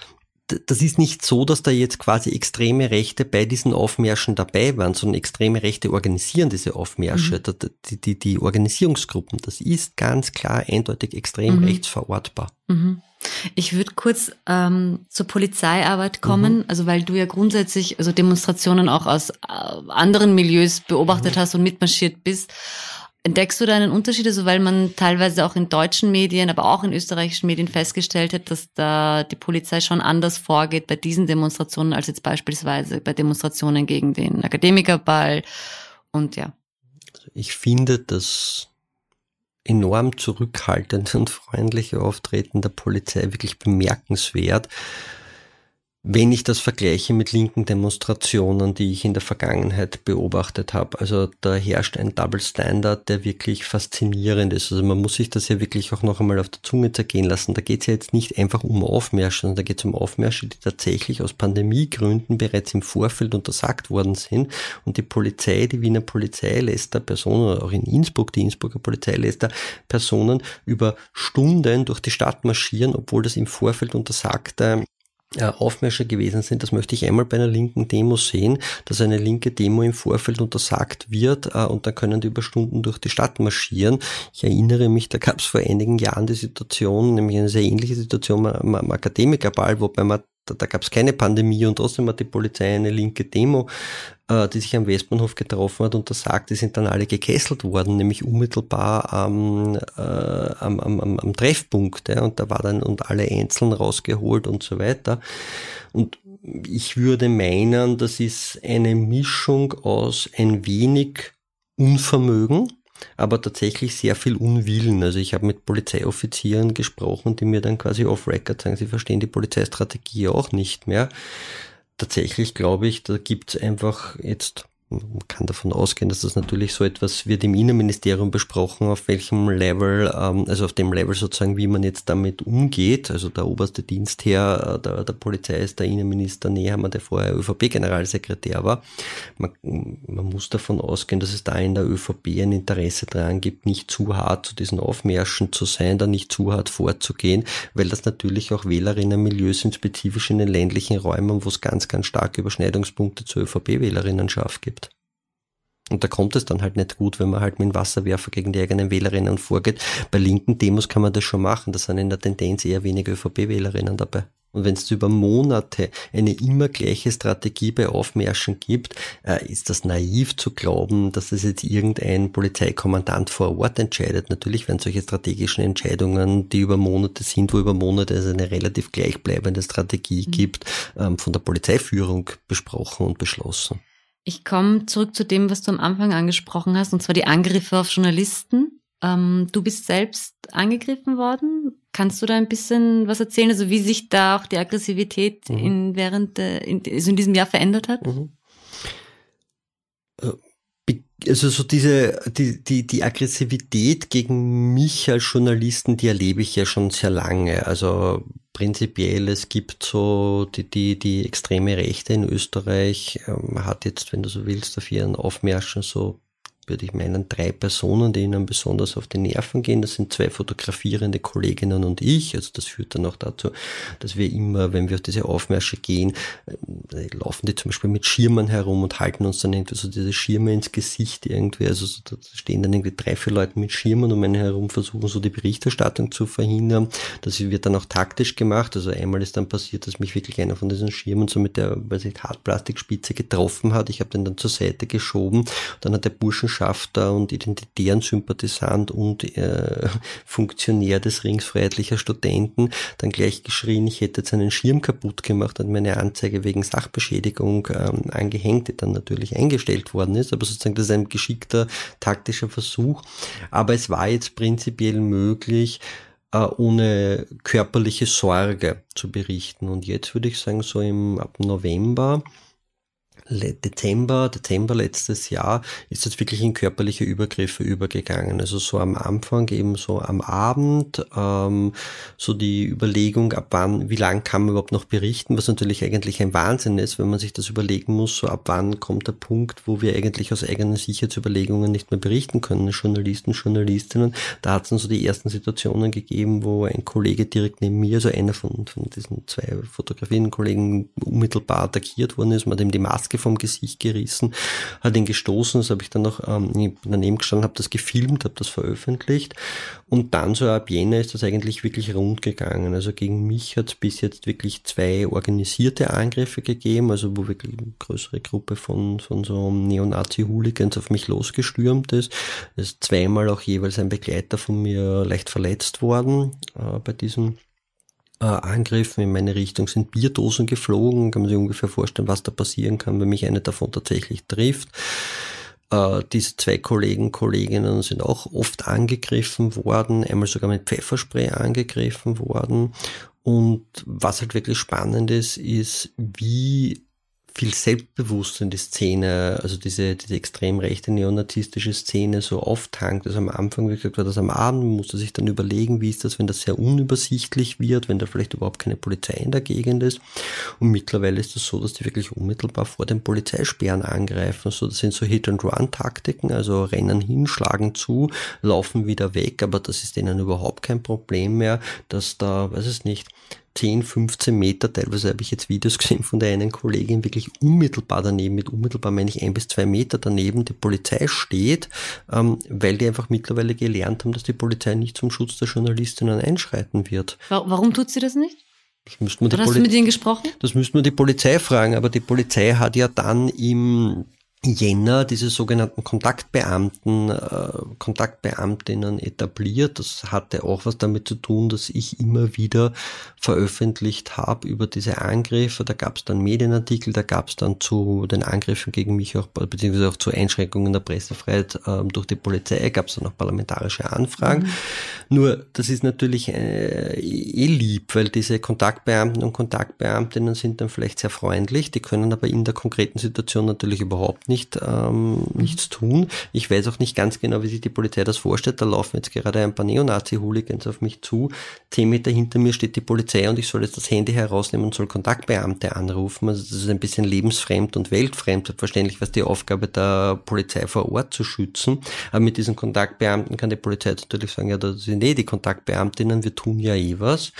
das ist nicht so, dass da jetzt quasi extreme Rechte bei diesen Aufmärschen dabei waren, sondern extreme Rechte organisieren diese Aufmärsche, mhm. die, die, die Organisierungsgruppen. Das ist ganz klar eindeutig extrem mhm. rechtsverortbar. Mhm. Ich würde kurz ähm, zur Polizeiarbeit kommen, mhm. also weil du ja grundsätzlich also Demonstrationen auch aus äh, anderen Milieus beobachtet mhm. hast und mitmarschiert bist. Entdeckst du da einen Unterschied, also weil man teilweise auch in deutschen Medien, aber auch in österreichischen Medien festgestellt hat, dass da die Polizei schon anders vorgeht bei diesen Demonstrationen als jetzt beispielsweise bei Demonstrationen gegen den Akademikerball und ja. Ich finde das enorm zurückhaltende und freundliche Auftreten der Polizei wirklich bemerkenswert wenn ich das vergleiche mit linken Demonstrationen, die ich in der Vergangenheit beobachtet habe. Also da herrscht ein Double Standard, der wirklich faszinierend ist. Also man muss sich das ja wirklich auch noch einmal auf der Zunge zergehen lassen. Da geht es ja jetzt nicht einfach um Aufmärsche, sondern da geht es um Aufmärsche, die tatsächlich aus Pandemiegründen bereits im Vorfeld untersagt worden sind. Und die Polizei, die Wiener Polizei lässt da Personen, oder auch in Innsbruck, die Innsbrucker Polizei lässt da Personen über Stunden durch die Stadt marschieren, obwohl das im Vorfeld untersagte Aufmärsche gewesen sind. Das möchte ich einmal bei einer linken Demo sehen, dass eine linke Demo im Vorfeld untersagt wird äh, und dann können die über Stunden durch die Stadt marschieren. Ich erinnere mich, da gab es vor einigen Jahren die Situation, nämlich eine sehr ähnliche Situation am Akademikerball, wobei man da, da gab es keine Pandemie und trotzdem hat die Polizei eine linke Demo, äh, die sich am Westbahnhof getroffen hat und da sagt, die sind dann alle gekesselt worden, nämlich unmittelbar am, äh, am, am, am, am Treffpunkt. Ja, und da war dann und alle einzeln rausgeholt und so weiter. Und ich würde meinen, das ist eine Mischung aus ein wenig Unvermögen, aber tatsächlich sehr viel Unwillen. Also ich habe mit Polizeioffizieren gesprochen, die mir dann quasi off-record sagen, sie verstehen die Polizeistrategie auch nicht mehr. Tatsächlich glaube ich, da gibt es einfach jetzt man kann davon ausgehen, dass das natürlich so etwas wird im Innenministerium besprochen, auf welchem Level, ähm, also auf dem Level sozusagen, wie man jetzt damit umgeht. Also der oberste Dienstherr äh, der, der Polizei ist der Innenminister Nehammer, der vorher ÖVP-Generalsekretär war. Man, man muss davon ausgehen, dass es da in der ÖVP ein Interesse daran gibt, nicht zu hart zu diesen Aufmärschen zu sein, da nicht zu hart vorzugehen, weil das natürlich auch Wählerinnenmilieus sind, spezifisch in den ländlichen Räumen, wo es ganz, ganz starke Überschneidungspunkte zur ÖVP-Wählerinnenschaft gibt. Und da kommt es dann halt nicht gut, wenn man halt mit dem Wasserwerfer gegen die eigenen Wählerinnen vorgeht. Bei linken Demos kann man das schon machen. Da sind in der Tendenz eher weniger ÖVP-Wählerinnen dabei. Und wenn es über Monate eine immer gleiche Strategie bei Aufmärschen gibt, äh, ist das naiv zu glauben, dass es jetzt irgendein Polizeikommandant vor Ort entscheidet. Natürlich werden solche strategischen Entscheidungen, die über Monate sind, wo über Monate es eine relativ gleichbleibende Strategie mhm. gibt, ähm, von der Polizeiführung besprochen und beschlossen. Ich komme zurück zu dem, was du am Anfang angesprochen hast, und zwar die Angriffe auf Journalisten. Ähm, du bist selbst angegriffen worden. Kannst du da ein bisschen was erzählen, also wie sich da auch die Aggressivität mhm. in, während, in, also in diesem Jahr verändert hat? Mhm. Also so diese, die, die, die Aggressivität gegen mich als Journalisten, die erlebe ich ja schon sehr lange. Also prinzipiell, es gibt so die, die, die extreme Rechte in Österreich, ähm, hat jetzt, wenn du so willst, auf ihren Aufmärschen so würde ich meinen, drei Personen, die ihnen besonders auf die Nerven gehen. Das sind zwei fotografierende Kolleginnen und ich. Also das führt dann auch dazu, dass wir immer, wenn wir auf diese Aufmärsche gehen, äh, laufen die zum Beispiel mit Schirmen herum und halten uns dann irgendwie so diese Schirme ins Gesicht irgendwie. Also so, da stehen dann irgendwie drei, vier Leute mit Schirmen um einen herum, versuchen so die Berichterstattung zu verhindern. Das wird dann auch taktisch gemacht. Also einmal ist dann passiert, dass mich wirklich einer von diesen Schirmen so mit der, weiß ich, Hartplastikspitze getroffen hat. Ich habe den dann zur Seite geschoben. Dann hat der Burschen Botschafter und identitären Sympathisant und äh, Funktionär des Rings Freiheitlicher Studenten dann gleich geschrien, ich hätte jetzt einen Schirm kaputt gemacht und meine Anzeige wegen Sachbeschädigung ähm, angehängt, die dann natürlich eingestellt worden ist. Aber sozusagen das ist ein geschickter taktischer Versuch. Aber es war jetzt prinzipiell möglich, äh, ohne körperliche Sorge zu berichten. Und jetzt würde ich sagen, so im ab November Dezember, Dezember letztes Jahr ist es wirklich in körperliche Übergriffe übergegangen. Also so am Anfang eben so am Abend, ähm, so die Überlegung, ab wann, wie lang kann man überhaupt noch berichten, was natürlich eigentlich ein Wahnsinn ist, wenn man sich das überlegen muss, so ab wann kommt der Punkt, wo wir eigentlich aus eigenen Sicherheitsüberlegungen nicht mehr berichten können, Journalisten, Journalistinnen. Da hat es dann so die ersten Situationen gegeben, wo ein Kollege direkt neben mir, also einer von, von diesen zwei Fotografien-Kollegen unmittelbar attackiert worden ist, man hat ihm die Maske vom Gesicht gerissen, hat ihn gestoßen, das habe ich dann noch ähm, daneben gestanden, habe das gefilmt, habe das veröffentlicht und dann so ab Jänner ist das eigentlich wirklich rund gegangen. Also gegen mich hat es bis jetzt wirklich zwei organisierte Angriffe gegeben, also wo wirklich eine größere Gruppe von, von so Neonazi-Hooligans auf mich losgestürmt ist. Es ist zweimal auch jeweils ein Begleiter von mir leicht verletzt worden äh, bei diesem äh, Angriffen in meine Richtung sind Bierdosen geflogen. Kann man sich ungefähr vorstellen, was da passieren kann, wenn mich eine davon tatsächlich trifft. Äh, diese zwei Kollegen, Kolleginnen sind auch oft angegriffen worden, einmal sogar mit Pfefferspray angegriffen worden. Und was halt wirklich spannend ist, ist, wie viel Selbstbewusstsein die Szene, also diese, diese extrem rechte neonazistische Szene so auftankt. Also am Anfang, wie gesagt, war das am Abend, musste sich dann überlegen, wie ist das, wenn das sehr unübersichtlich wird, wenn da vielleicht überhaupt keine Polizei in der Gegend ist. Und mittlerweile ist das so, dass die wirklich unmittelbar vor den Polizeisperren angreifen. Also das sind so Hit-and-Run-Taktiken, also rennen hin, schlagen zu, laufen wieder weg, aber das ist denen überhaupt kein Problem mehr, dass da, weiß es nicht, 10, 15 Meter, teilweise habe ich jetzt Videos gesehen von der einen Kollegin, wirklich unmittelbar daneben, mit unmittelbar meine ich ein bis zwei Meter daneben, die Polizei steht, ähm, weil die einfach mittlerweile gelernt haben, dass die Polizei nicht zum Schutz der Journalistinnen einschreiten wird. Warum tut sie das nicht? Das müsste man Oder hast du mit ihnen gesprochen? Das müsste man die Polizei fragen, aber die Polizei hat ja dann im Jänner diese sogenannten Kontaktbeamten, äh, Kontaktbeamtinnen etabliert. Das hatte auch was damit zu tun, dass ich immer wieder veröffentlicht habe über diese Angriffe. Da gab es dann Medienartikel, da gab es dann zu den Angriffen gegen mich auch, beziehungsweise auch zu Einschränkungen der Pressefreiheit äh, durch die Polizei, gab es dann auch parlamentarische Anfragen. Mhm. Nur, das ist natürlich äh, eh lieb, weil diese Kontaktbeamten und Kontaktbeamtinnen sind dann vielleicht sehr freundlich, die können aber in der konkreten Situation natürlich überhaupt nicht, ähm, nichts tun. Ich weiß auch nicht ganz genau, wie sich die Polizei das vorstellt. Da laufen jetzt gerade ein paar Neonazi-Hooligans auf mich zu. Zehn Meter hinter mir steht die Polizei und ich soll jetzt das Handy herausnehmen und soll Kontaktbeamte anrufen. Also das ist ein bisschen lebensfremd und weltfremd. Selbstverständlich was die Aufgabe der Polizei vor Ort zu schützen. Aber mit diesen Kontaktbeamten kann die Polizei natürlich sagen, ja, das sind eh die Kontaktbeamtinnen, wir tun ja eh was.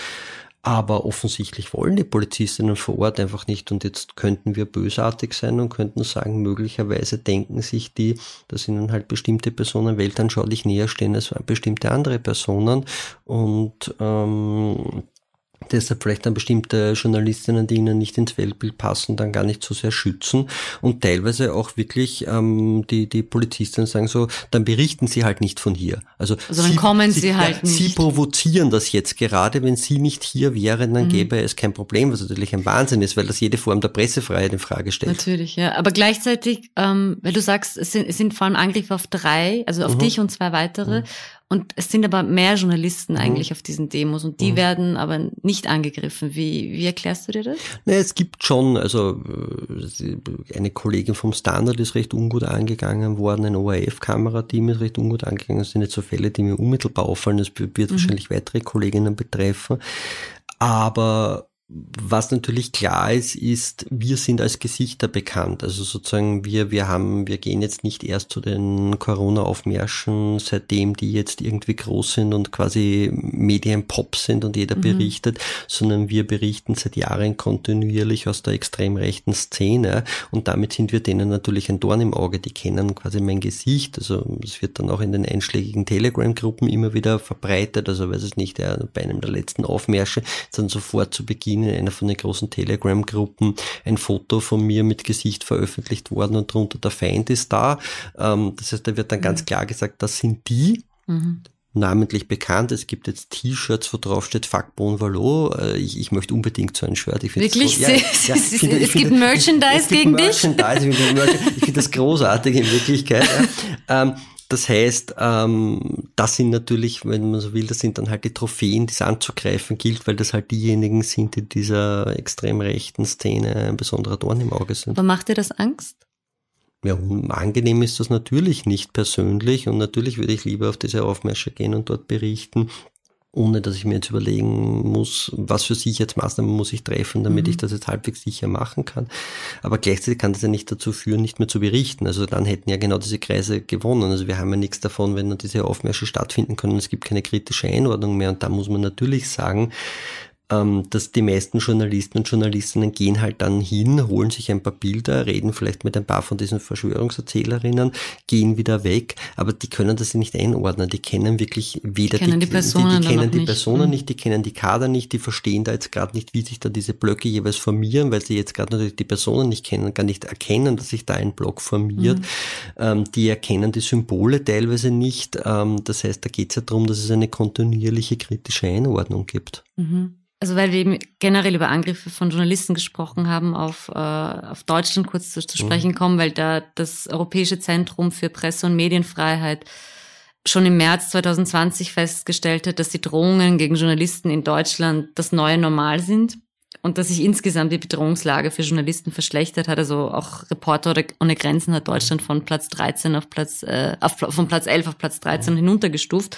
Aber offensichtlich wollen die Polizistinnen vor Ort einfach nicht. Und jetzt könnten wir bösartig sein und könnten sagen, möglicherweise denken sich die, dass ihnen halt bestimmte Personen weltanschaulich näher stehen als bestimmte andere Personen. Und ähm, deshalb vielleicht dann bestimmte Journalistinnen, die ihnen nicht ins Weltbild passen, dann gar nicht so sehr schützen und teilweise auch wirklich ähm, die, die Polizistinnen sagen so, dann berichten sie halt nicht von hier. Also, also dann sie, kommen sie, sie halt ja, nicht. Sie provozieren das jetzt gerade, wenn sie nicht hier wären, dann mhm. gäbe es kein Problem, was natürlich ein Wahnsinn ist, weil das jede Form der Pressefreiheit in Frage stellt. Natürlich, ja. Aber gleichzeitig, ähm, weil du sagst, es sind, es sind vor allem Angriffe auf drei, also auf mhm. dich und zwei weitere. Mhm. Und es sind aber mehr Journalisten mhm. eigentlich auf diesen Demos und die mhm. werden aber nicht angegriffen. Wie, wie erklärst du dir das? Naja, es gibt schon, also äh, eine Kollegin vom Standard ist recht ungut angegangen worden, ein ORF-Kamerateam ist recht ungut angegangen. Das sind jetzt so Fälle, die mir unmittelbar auffallen. Das wird mhm. wahrscheinlich weitere Kolleginnen betreffen. Aber was natürlich klar ist, ist, wir sind als Gesichter bekannt. Also sozusagen wir, wir haben, wir gehen jetzt nicht erst zu den Corona-Aufmärschen, seitdem die jetzt irgendwie groß sind und quasi Medienpop sind und jeder mhm. berichtet, sondern wir berichten seit Jahren kontinuierlich aus der extrem rechten Szene und damit sind wir denen natürlich ein Dorn im Auge. Die kennen quasi mein Gesicht. Also es wird dann auch in den einschlägigen Telegram-Gruppen immer wieder verbreitet. Also weiß es nicht, bei einem der letzten Aufmärsche dann sofort zu Beginn in einer von den großen Telegram-Gruppen ein Foto von mir mit Gesicht veröffentlicht worden und darunter der Feind ist da. Ähm, das heißt, da wird dann ganz mhm. klar gesagt, das sind die. Mhm namentlich bekannt. Es gibt jetzt T-Shirts, wo drauf steht Fuck Bon Valo. Äh, ich, ich möchte unbedingt so ein Shirt. Ich Wirklich? So, ja, ja, es, finde, es gibt Merchandise es gibt gegen Merchandise, dich? Ich finde das großartig in Wirklichkeit. Ja. Ähm, das heißt, ähm, das sind natürlich, wenn man so will, das sind dann halt die Trophäen, die es anzugreifen gilt, weil das halt diejenigen sind, die dieser extrem rechten Szene ein besonderer Dorn im Auge sind. Aber macht dir das Angst? Ja, angenehm ist das natürlich nicht persönlich und natürlich würde ich lieber auf diese Aufmärsche gehen und dort berichten, ohne dass ich mir jetzt überlegen muss, was für Sicherheitsmaßnahmen muss ich treffen, damit mhm. ich das jetzt halbwegs sicher machen kann. Aber gleichzeitig kann das ja nicht dazu führen, nicht mehr zu berichten. Also dann hätten ja genau diese Kreise gewonnen. Also wir haben ja nichts davon, wenn dann diese Aufmärsche stattfinden können. Es gibt keine kritische Einordnung mehr. Und da muss man natürlich sagen, ähm, dass die meisten Journalisten und Journalistinnen gehen halt dann hin, holen sich ein paar Bilder, reden vielleicht mit ein paar von diesen Verschwörungserzählerinnen, gehen wieder weg, aber die können das nicht einordnen. Die kennen wirklich weder die, kennen die, die Personen, die, die kennen die nicht. Personen mhm. nicht, die kennen die Kader nicht, die verstehen da jetzt gerade nicht, wie sich da diese Blöcke jeweils formieren, weil sie jetzt gerade natürlich die Personen nicht kennen, gar nicht erkennen, dass sich da ein Block formiert. Mhm. Ähm, die erkennen die Symbole teilweise nicht. Ähm, das heißt, da geht es ja darum, dass es eine kontinuierliche kritische Einordnung gibt. Mhm. Also weil wir eben generell über Angriffe von Journalisten gesprochen haben, auf, äh, auf Deutschland kurz zu, zu mhm. sprechen kommen, weil da das Europäische Zentrum für Presse- und Medienfreiheit schon im März 2020 festgestellt hat, dass die Drohungen gegen Journalisten in Deutschland das neue Normal sind und dass sich insgesamt die Bedrohungslage für Journalisten verschlechtert hat. Also auch Reporter ohne Grenzen hat Deutschland von Platz 13 auf Platz, äh, auf, von Platz 11 auf Platz 13 hinuntergestuft.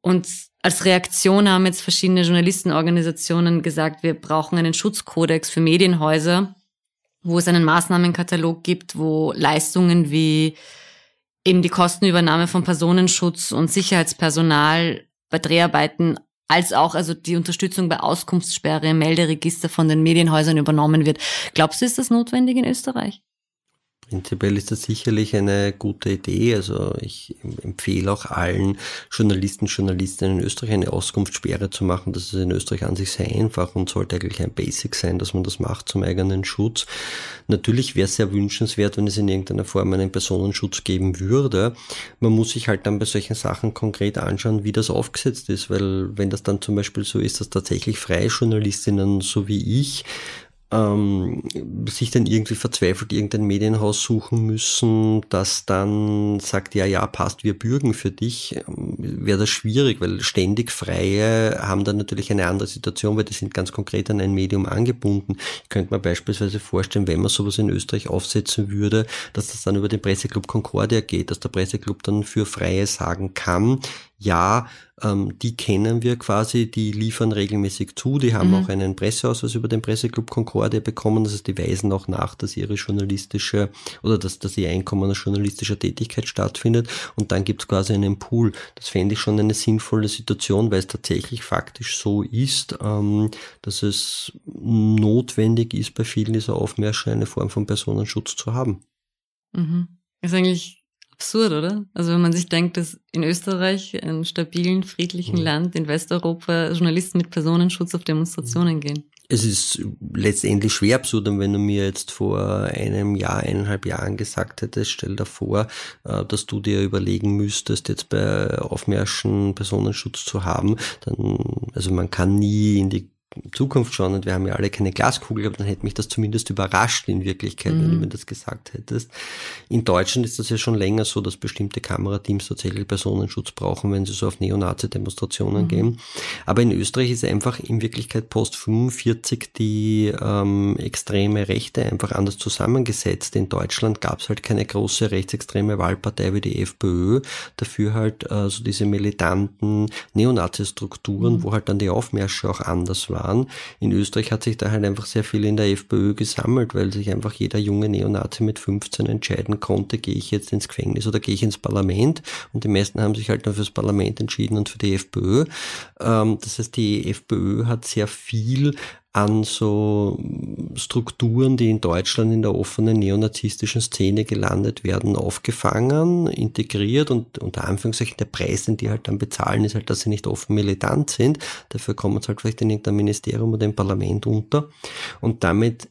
Und als Reaktion haben jetzt verschiedene Journalistenorganisationen gesagt, wir brauchen einen Schutzkodex für Medienhäuser, wo es einen Maßnahmenkatalog gibt, wo Leistungen wie eben die Kostenübernahme von Personenschutz und Sicherheitspersonal bei Dreharbeiten als auch also die Unterstützung bei Auskunftssperre, Melderegister von den Medienhäusern übernommen wird. Glaubst du, ist das notwendig in Österreich? Prinzipiell ist das sicherlich eine gute Idee. Also ich empfehle auch allen Journalisten, Journalistinnen in Österreich eine Auskunftssperre zu machen. Das ist in Österreich an sich sehr einfach und sollte eigentlich ein Basic sein, dass man das macht zum eigenen Schutz. Natürlich wäre es sehr wünschenswert, wenn es in irgendeiner Form einen Personenschutz geben würde. Man muss sich halt dann bei solchen Sachen konkret anschauen, wie das aufgesetzt ist, weil wenn das dann zum Beispiel so ist, dass tatsächlich freie Journalistinnen so wie ich ähm, sich dann irgendwie verzweifelt irgendein Medienhaus suchen müssen, das dann sagt, ja, ja, passt, wir bürgen für dich, ähm, wäre das schwierig, weil ständig Freie haben dann natürlich eine andere Situation, weil die sind ganz konkret an ein Medium angebunden. Ich könnte mir beispielsweise vorstellen, wenn man sowas in Österreich aufsetzen würde, dass das dann über den Presseclub Concordia geht, dass der Presseclub dann für Freie sagen kann, ja, ähm, die kennen wir quasi, die liefern regelmäßig zu, die haben mhm. auch einen Presseausweis über den Presseclub Concordia bekommen, das heißt, die weisen auch nach, dass ihre journalistische oder dass, dass ihr Einkommen aus journalistischer Tätigkeit stattfindet und dann gibt's quasi einen Pool. Das fände ich schon eine sinnvolle Situation, weil es tatsächlich faktisch so ist, ähm, dass es notwendig ist, bei vielen dieser Aufmärsche eine Form von Personenschutz zu haben. Mhm. Ist eigentlich absurd, oder? Also wenn man sich denkt, dass in Österreich, einem stabilen, friedlichen mhm. Land, in Westeuropa, Journalisten mit Personenschutz auf Demonstrationen mhm. gehen. Es ist letztendlich schwer absurd, und wenn du mir jetzt vor einem Jahr, eineinhalb Jahren gesagt hättest, stell dir vor, äh, dass du dir überlegen müsstest, jetzt bei Aufmärschen Personenschutz zu haben, dann, also man kann nie in die Zukunft schauen und wir haben ja alle keine Glaskugel, aber dann hätte mich das zumindest überrascht in Wirklichkeit, mhm. wenn du mir das gesagt hättest. In Deutschland ist das ja schon länger so, dass bestimmte Kamerateams tatsächlich Personenschutz brauchen, wenn sie so auf Neonazi-Demonstrationen mhm. gehen. Aber in Österreich ist einfach in Wirklichkeit post 45 die ähm, extreme Rechte einfach anders zusammengesetzt. In Deutschland gab es halt keine große rechtsextreme Wahlpartei wie die FPÖ, dafür halt äh, so diese militanten Neonazi-Strukturen, mhm. wo halt dann die Aufmärsche auch anders waren waren. In Österreich hat sich da halt einfach sehr viel in der FPÖ gesammelt, weil sich einfach jeder junge Neonazi mit 15 entscheiden konnte, gehe ich jetzt ins Gefängnis oder gehe ich ins Parlament. Und die meisten haben sich halt dann fürs Parlament entschieden und für die FPÖ. Ähm, das heißt, die FPÖ hat sehr viel an so Strukturen, die in Deutschland in der offenen neonazistischen Szene gelandet werden, aufgefangen, integriert und unter Anführungszeichen der Preis, den die halt dann bezahlen, ist halt, dass sie nicht offen militant sind. Dafür kommen sie halt vielleicht in irgendeinem Ministerium oder im Parlament unter. Und damit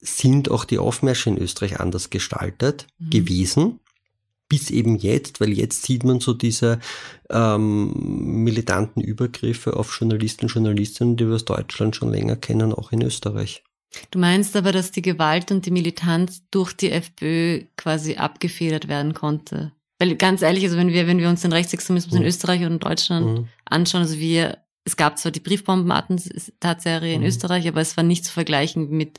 sind auch die Aufmärsche in Österreich anders gestaltet mhm. gewesen bis eben jetzt, weil jetzt sieht man so diese ähm, militanten Übergriffe auf Journalisten und Journalistinnen, die wir aus Deutschland schon länger kennen, auch in Österreich. Du meinst aber, dass die Gewalt und die Militanz durch die FPÖ quasi abgefedert werden konnte? Weil ganz ehrlich, also wenn wir, wenn wir uns den Rechtsextremismus mhm. in Österreich und in Deutschland mhm. anschauen, also wir, es gab zwar die Briefbombenattentatserie in mhm. Österreich, aber es war nicht zu vergleichen mit,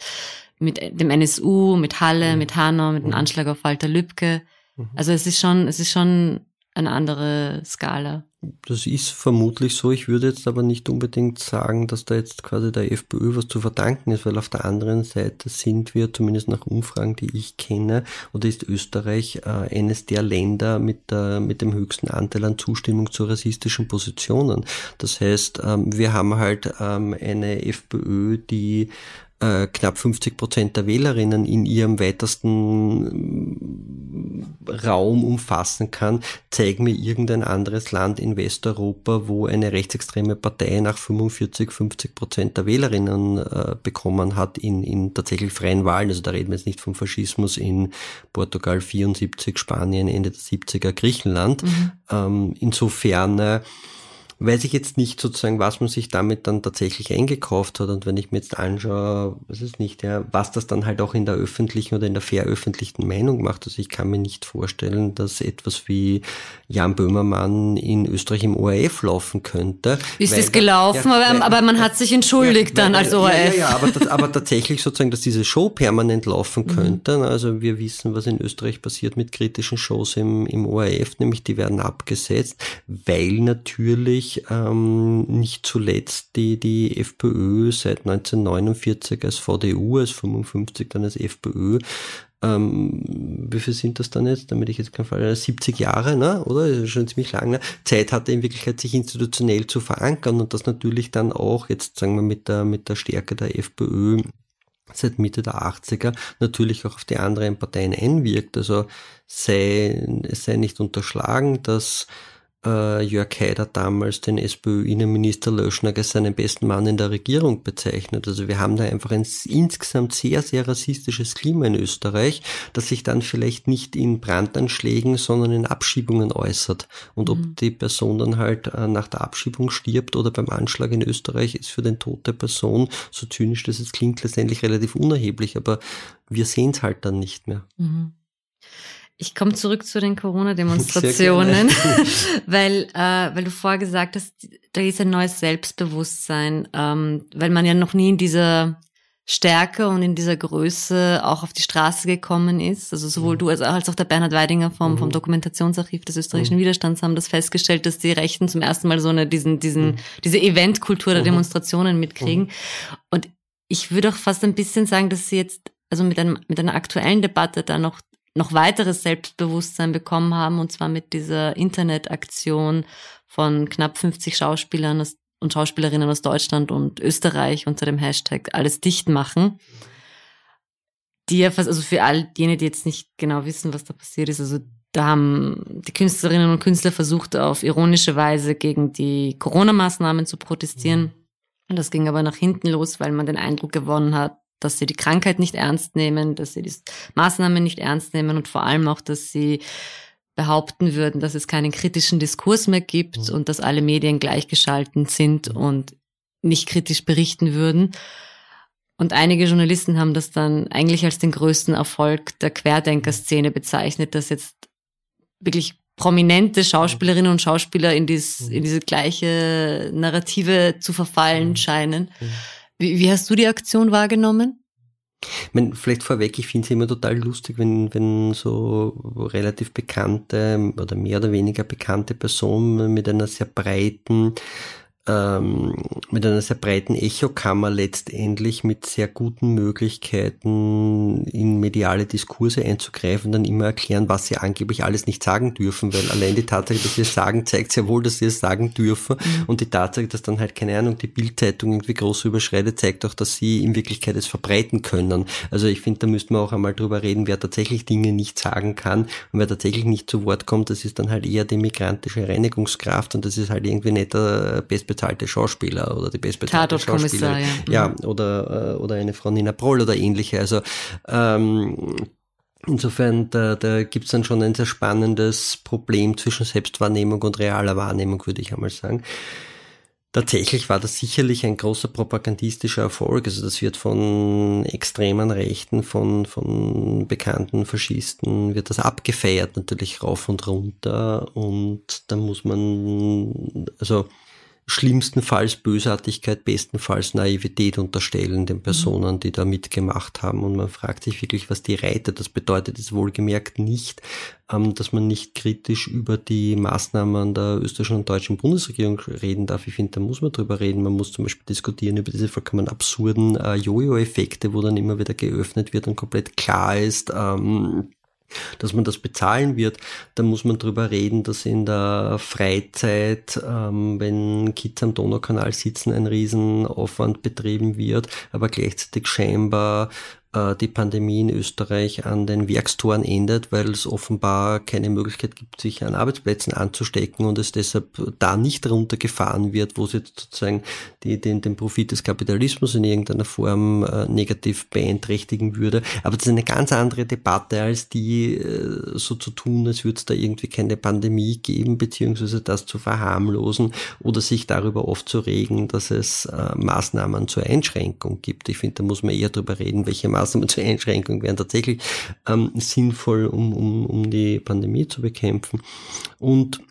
mit dem NSU, mit Halle, mhm. mit Hanau, mit dem mhm. Anschlag auf Walter Lübcke. Mhm. Also es ist schon, es ist schon eine andere Skala. Das ist vermutlich so. Ich würde jetzt aber nicht unbedingt sagen, dass da jetzt quasi der FPÖ was zu verdanken ist, weil auf der anderen Seite sind wir, zumindest nach Umfragen, die ich kenne, oder ist Österreich äh, eines der Länder mit, der, mit dem höchsten Anteil an Zustimmung zu rassistischen Positionen. Das heißt, ähm, wir haben halt ähm, eine FPÖ, die äh, knapp 50 Prozent der Wählerinnen in ihrem weitesten Raum umfassen kann, zeig mir irgendein anderes Land in Westeuropa, wo eine rechtsextreme Partei nach 45, 50 Prozent der Wählerinnen äh, bekommen hat in, in tatsächlich freien Wahlen. Also da reden wir jetzt nicht vom Faschismus in Portugal 74, Spanien Ende der 70er, Griechenland. Mhm. Ähm, insofern äh, weiß ich jetzt nicht sozusagen, was man sich damit dann tatsächlich eingekauft hat. Und wenn ich mir jetzt anschaue, was ist nicht, ja, was das dann halt auch in der öffentlichen oder in der veröffentlichten Meinung macht. Also ich kann mir nicht vorstellen, dass etwas wie Jan Böhmermann in Österreich im ORF laufen könnte. Ist es gelaufen, ja, aber, weil, aber, man hat sich entschuldigt ja, dann als ORF. Ja, ja, aber, aber tatsächlich sozusagen, dass diese Show permanent laufen mhm. könnte. Mhm. Also wir wissen, was in Österreich passiert mit kritischen Shows im, im ORF, nämlich die werden abgesetzt, weil natürlich ähm, nicht zuletzt die, die FPÖ seit 1949 als VDU, als 55 dann als FPÖ ähm, wie viel sind das dann jetzt, damit ich jetzt keinen Fall, 70 Jahre, ne? oder? Das ist schon ziemlich lange, ne? Zeit hatte in Wirklichkeit, sich institutionell zu verankern und das natürlich dann auch, jetzt sagen wir mit der, mit der Stärke der FPÖ seit Mitte der 80er natürlich auch auf die anderen Parteien einwirkt. Also sei, es sei nicht unterschlagen, dass äh, Jörg Haider damals den SPÖ-Innenminister Löschner als seinen besten Mann in der Regierung bezeichnet. Also wir haben da einfach ein insgesamt sehr, sehr rassistisches Klima in Österreich, das sich dann vielleicht nicht in Brandanschlägen, sondern in Abschiebungen äußert. Und ob mhm. die Person dann halt äh, nach der Abschiebung stirbt oder beim Anschlag in Österreich, ist für den Tod der Person, so zynisch das jetzt klingt, letztendlich relativ unerheblich. Aber wir sehen es halt dann nicht mehr. Mhm. Ich komme zurück zu den Corona-Demonstrationen, weil, äh, weil du vorher gesagt hast, da ist ein neues Selbstbewusstsein, ähm, weil man ja noch nie in dieser Stärke und in dieser Größe auch auf die Straße gekommen ist. Also sowohl mhm. du als auch, als auch der Bernhard Weidinger vom, mhm. vom Dokumentationsarchiv des österreichischen mhm. Widerstands haben das festgestellt, dass die Rechten zum ersten Mal so eine, diesen, diesen, mhm. diese Eventkultur der mhm. Demonstrationen mitkriegen. Mhm. Und ich würde auch fast ein bisschen sagen, dass sie jetzt, also mit einem, mit einer aktuellen Debatte da noch noch weiteres Selbstbewusstsein bekommen haben, und zwar mit dieser Internetaktion von knapp 50 Schauspielern und Schauspielerinnen aus Deutschland und Österreich unter dem Hashtag alles dicht machen. Die ja fast, also für all jene, die jetzt nicht genau wissen, was da passiert ist, also da haben die Künstlerinnen und Künstler versucht, auf ironische Weise gegen die Corona-Maßnahmen zu protestieren. Und das ging aber nach hinten los, weil man den Eindruck gewonnen hat, dass sie die Krankheit nicht ernst nehmen, dass sie die Maßnahmen nicht ernst nehmen und vor allem auch, dass sie behaupten würden, dass es keinen kritischen Diskurs mehr gibt mhm. und dass alle Medien gleichgeschalten sind mhm. und nicht kritisch berichten würden. Und einige Journalisten haben das dann eigentlich als den größten Erfolg der Querdenker-Szene bezeichnet, dass jetzt wirklich prominente Schauspielerinnen und Schauspieler in, dies, mhm. in diese gleiche Narrative zu verfallen scheinen. Wie, wie hast du die Aktion wahrgenommen? Ich meine, vielleicht vorweg, ich finde es immer total lustig, wenn, wenn so relativ bekannte oder mehr oder weniger bekannte Personen mit einer sehr breiten ähm, mit einer sehr breiten Echokammer letztendlich mit sehr guten Möglichkeiten in mediale Diskurse einzugreifen, dann immer erklären, was sie angeblich alles nicht sagen dürfen, weil allein die Tatsache, dass sie es sagen, zeigt sehr wohl, dass sie es sagen dürfen mhm. und die Tatsache, dass dann halt keine Ahnung die Bildzeitung irgendwie groß überschreitet, zeigt auch, dass sie in Wirklichkeit es verbreiten können. Also ich finde, da müsste man auch einmal drüber reden, wer tatsächlich Dinge nicht sagen kann und wer tatsächlich nicht zu Wort kommt, das ist dann halt eher die migrantische Reinigungskraft und das ist halt irgendwie nicht der best bestbezahlte Schauspieler oder die bestbezahlte Schauspielerin. Ja, ja oder, äh, oder eine Frau Nina Proll oder ähnliche. Also ähm, Insofern, da, da gibt es dann schon ein sehr spannendes Problem zwischen Selbstwahrnehmung und realer Wahrnehmung, würde ich einmal sagen. Tatsächlich war das sicherlich ein großer propagandistischer Erfolg. Also das wird von extremen Rechten, von, von bekannten Faschisten, wird das abgefeiert natürlich rauf und runter. Und da muss man, also schlimmstenfalls Bösartigkeit, bestenfalls Naivität unterstellen den Personen, die da mitgemacht haben. Und man fragt sich wirklich, was die reitet. Das bedeutet es wohlgemerkt nicht, ähm, dass man nicht kritisch über die Maßnahmen der österreichischen und deutschen Bundesregierung reden darf. Ich finde, da muss man drüber reden. Man muss zum Beispiel diskutieren über diese vollkommen absurden äh, Jojo-Effekte, wo dann immer wieder geöffnet wird und komplett klar ist, ähm, dass man das bezahlen wird, dann muss man drüber reden, dass in der Freizeit, ähm, wenn Kids am Donaukanal sitzen, ein Riesenaufwand betrieben wird, aber gleichzeitig scheinbar äh, die Pandemie in Österreich an den Werkstoren endet, weil es offenbar keine Möglichkeit gibt, sich an Arbeitsplätzen anzustecken und es deshalb da nicht runtergefahren wird, wo es jetzt sozusagen die, den, den Profit des Kapitalismus in irgendeiner Form äh, negativ beeinträchtigen würde. Aber das ist eine ganz andere Debatte als die äh, so zu tun, als würde es da irgendwie keine Pandemie geben, beziehungsweise das zu verharmlosen oder sich darüber aufzuregen, dass es äh, Maßnahmen zur Einschränkung gibt. Ich finde, da muss man eher darüber reden, welche Maßnahmen zur Einschränkung wären tatsächlich ähm, sinnvoll, um, um, um die Pandemie zu bekämpfen. Und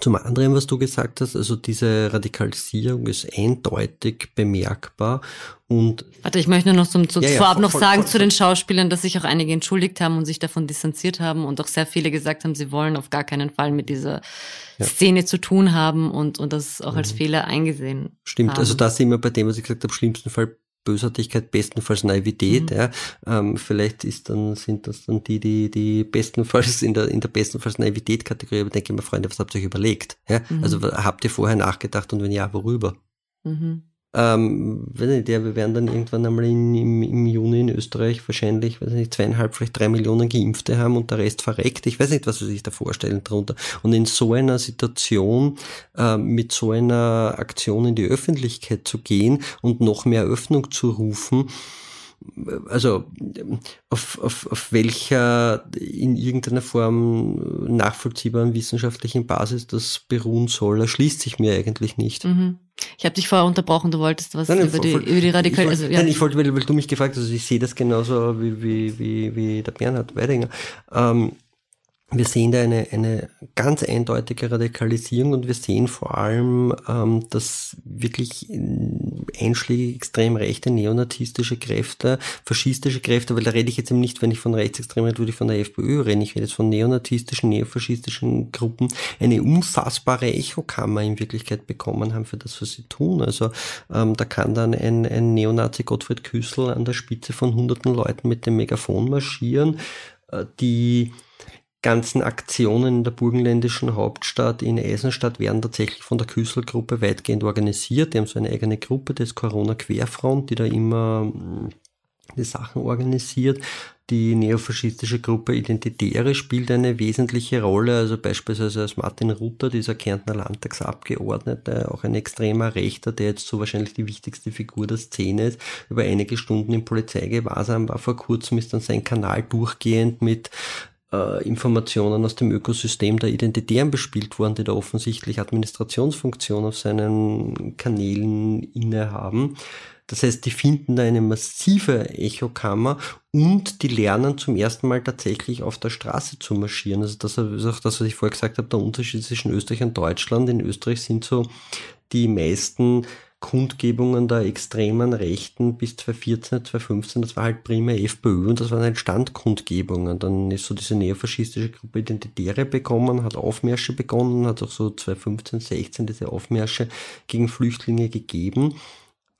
zum anderen, was du gesagt hast, also diese Radikalisierung ist eindeutig bemerkbar und Warte, ich möchte nur noch zum, zum ja, ja, vorab voll, noch sagen voll, zu den Schauspielern, dass sich auch einige entschuldigt haben und sich davon distanziert haben und auch sehr viele gesagt haben, sie wollen auf gar keinen Fall mit dieser ja. Szene zu tun haben und, und das auch als mhm. Fehler eingesehen. Stimmt, haben. also da sind wir bei dem, was ich gesagt habe, schlimmsten Fall Bösartigkeit, bestenfalls Naivität. Mhm. Ja. Ähm, vielleicht ist dann, sind das dann die, die, die bestenfalls in der, in der bestenfalls Naivität-Kategorie, aber denke ich mir, Freunde, was habt ihr euch überlegt? Ja? Mhm. Also habt ihr vorher nachgedacht und wenn ja, worüber? Mhm ähm, weiß nicht, ja, wir werden dann irgendwann einmal in, im, im Juni in Österreich wahrscheinlich, weiß nicht, zweieinhalb, vielleicht drei Millionen Geimpfte haben und der Rest verreckt. Ich weiß nicht, was sie sich da vorstellen darunter. Und in so einer Situation, äh, mit so einer Aktion in die Öffentlichkeit zu gehen und noch mehr Öffnung zu rufen, also auf, auf, auf welcher in irgendeiner Form nachvollziehbaren wissenschaftlichen Basis das beruhen soll, erschließt sich mir eigentlich nicht. Mhm. Ich habe dich vorher unterbrochen, du wolltest was nein, über, die, über die Radikal... Also, ja. Nein, ich wollte, weil, weil du mich gefragt hast, also ich sehe das genauso wie, wie, wie, wie der Bernhard Weidinger. Ähm, wir sehen da eine, eine ganz eindeutige Radikalisierung und wir sehen vor allem, ähm, dass wirklich einschlägige extrem rechte neonazistische Kräfte, faschistische Kräfte, weil da rede ich jetzt eben nicht, wenn ich von rechtsextrem rede, würde ich von der FPÖ reden, ich rede jetzt von neonazistischen, neofaschistischen Gruppen, eine unfassbare Echokammer in Wirklichkeit bekommen haben für das, was sie tun. Also ähm, da kann dann ein, ein Neonazi Gottfried Küssel an der Spitze von hunderten Leuten mit dem Megafon marschieren, äh, die ganzen Aktionen in der burgenländischen Hauptstadt in Eisenstadt werden tatsächlich von der Küsselgruppe weitgehend organisiert. Die haben so eine eigene Gruppe, das Corona Querfront, die da immer hm, die Sachen organisiert. Die neofaschistische Gruppe Identitäre spielt eine wesentliche Rolle, also beispielsweise als Martin Rutter, dieser Kärntner Landtagsabgeordnete, auch ein extremer Rechter, der jetzt so wahrscheinlich die wichtigste Figur der Szene ist, über einige Stunden im Polizeigewahrsam war. Vor kurzem ist dann sein Kanal durchgehend mit äh, Informationen aus dem Ökosystem der Identitären bespielt worden, die da offensichtlich Administrationsfunktion auf seinen Kanälen innehaben. Das heißt, die finden da eine massive Echokammer und die lernen zum ersten Mal tatsächlich auf der Straße zu marschieren. Also das ist auch das, was ich vorher gesagt habe, der Unterschied zwischen Österreich und Deutschland. In Österreich sind so die meisten Kundgebungen der extremen Rechten bis 2014, 2015, das war halt prima FPÖ und das waren halt Standkundgebungen. Dann ist so diese neofaschistische Gruppe Identitäre bekommen, hat Aufmärsche begonnen, hat auch so 2015, 16 diese Aufmärsche gegen Flüchtlinge gegeben.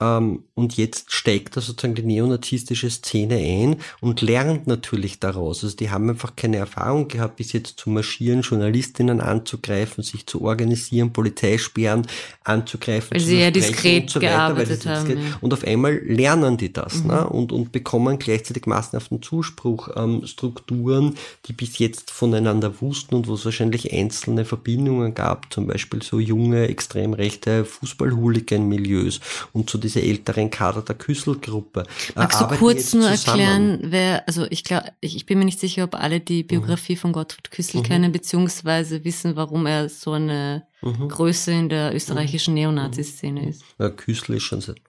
Ähm, und jetzt steigt da sozusagen die neonazistische Szene ein und lernt natürlich daraus. Also die haben einfach keine Erfahrung gehabt, bis jetzt zu marschieren, Journalistinnen anzugreifen, sich zu organisieren, Polizeisperren anzugreifen. Weil sie ja diskret so gearbeitet haben. Diskret. Ja. Und auf einmal lernen die das mhm. ne? und, und bekommen gleichzeitig massenhaften Zuspruch. Ähm, Strukturen, die bis jetzt voneinander wussten und wo es wahrscheinlich einzelne Verbindungen gab, zum Beispiel so junge, extrem rechte Fußball-Hooligan-Milieus und zu diese älteren Kader der Küsselgruppe. Magst du kurz nur erklären, wer, also ich glaube, ich, ich, bin mir nicht sicher, ob alle die Biografie mhm. von Gottfried Küssel mhm. kennen, beziehungsweise wissen, warum er so eine mhm. Größe in der österreichischen mhm. Neonazi-Szene ist. Ja, Küssel ist schon seit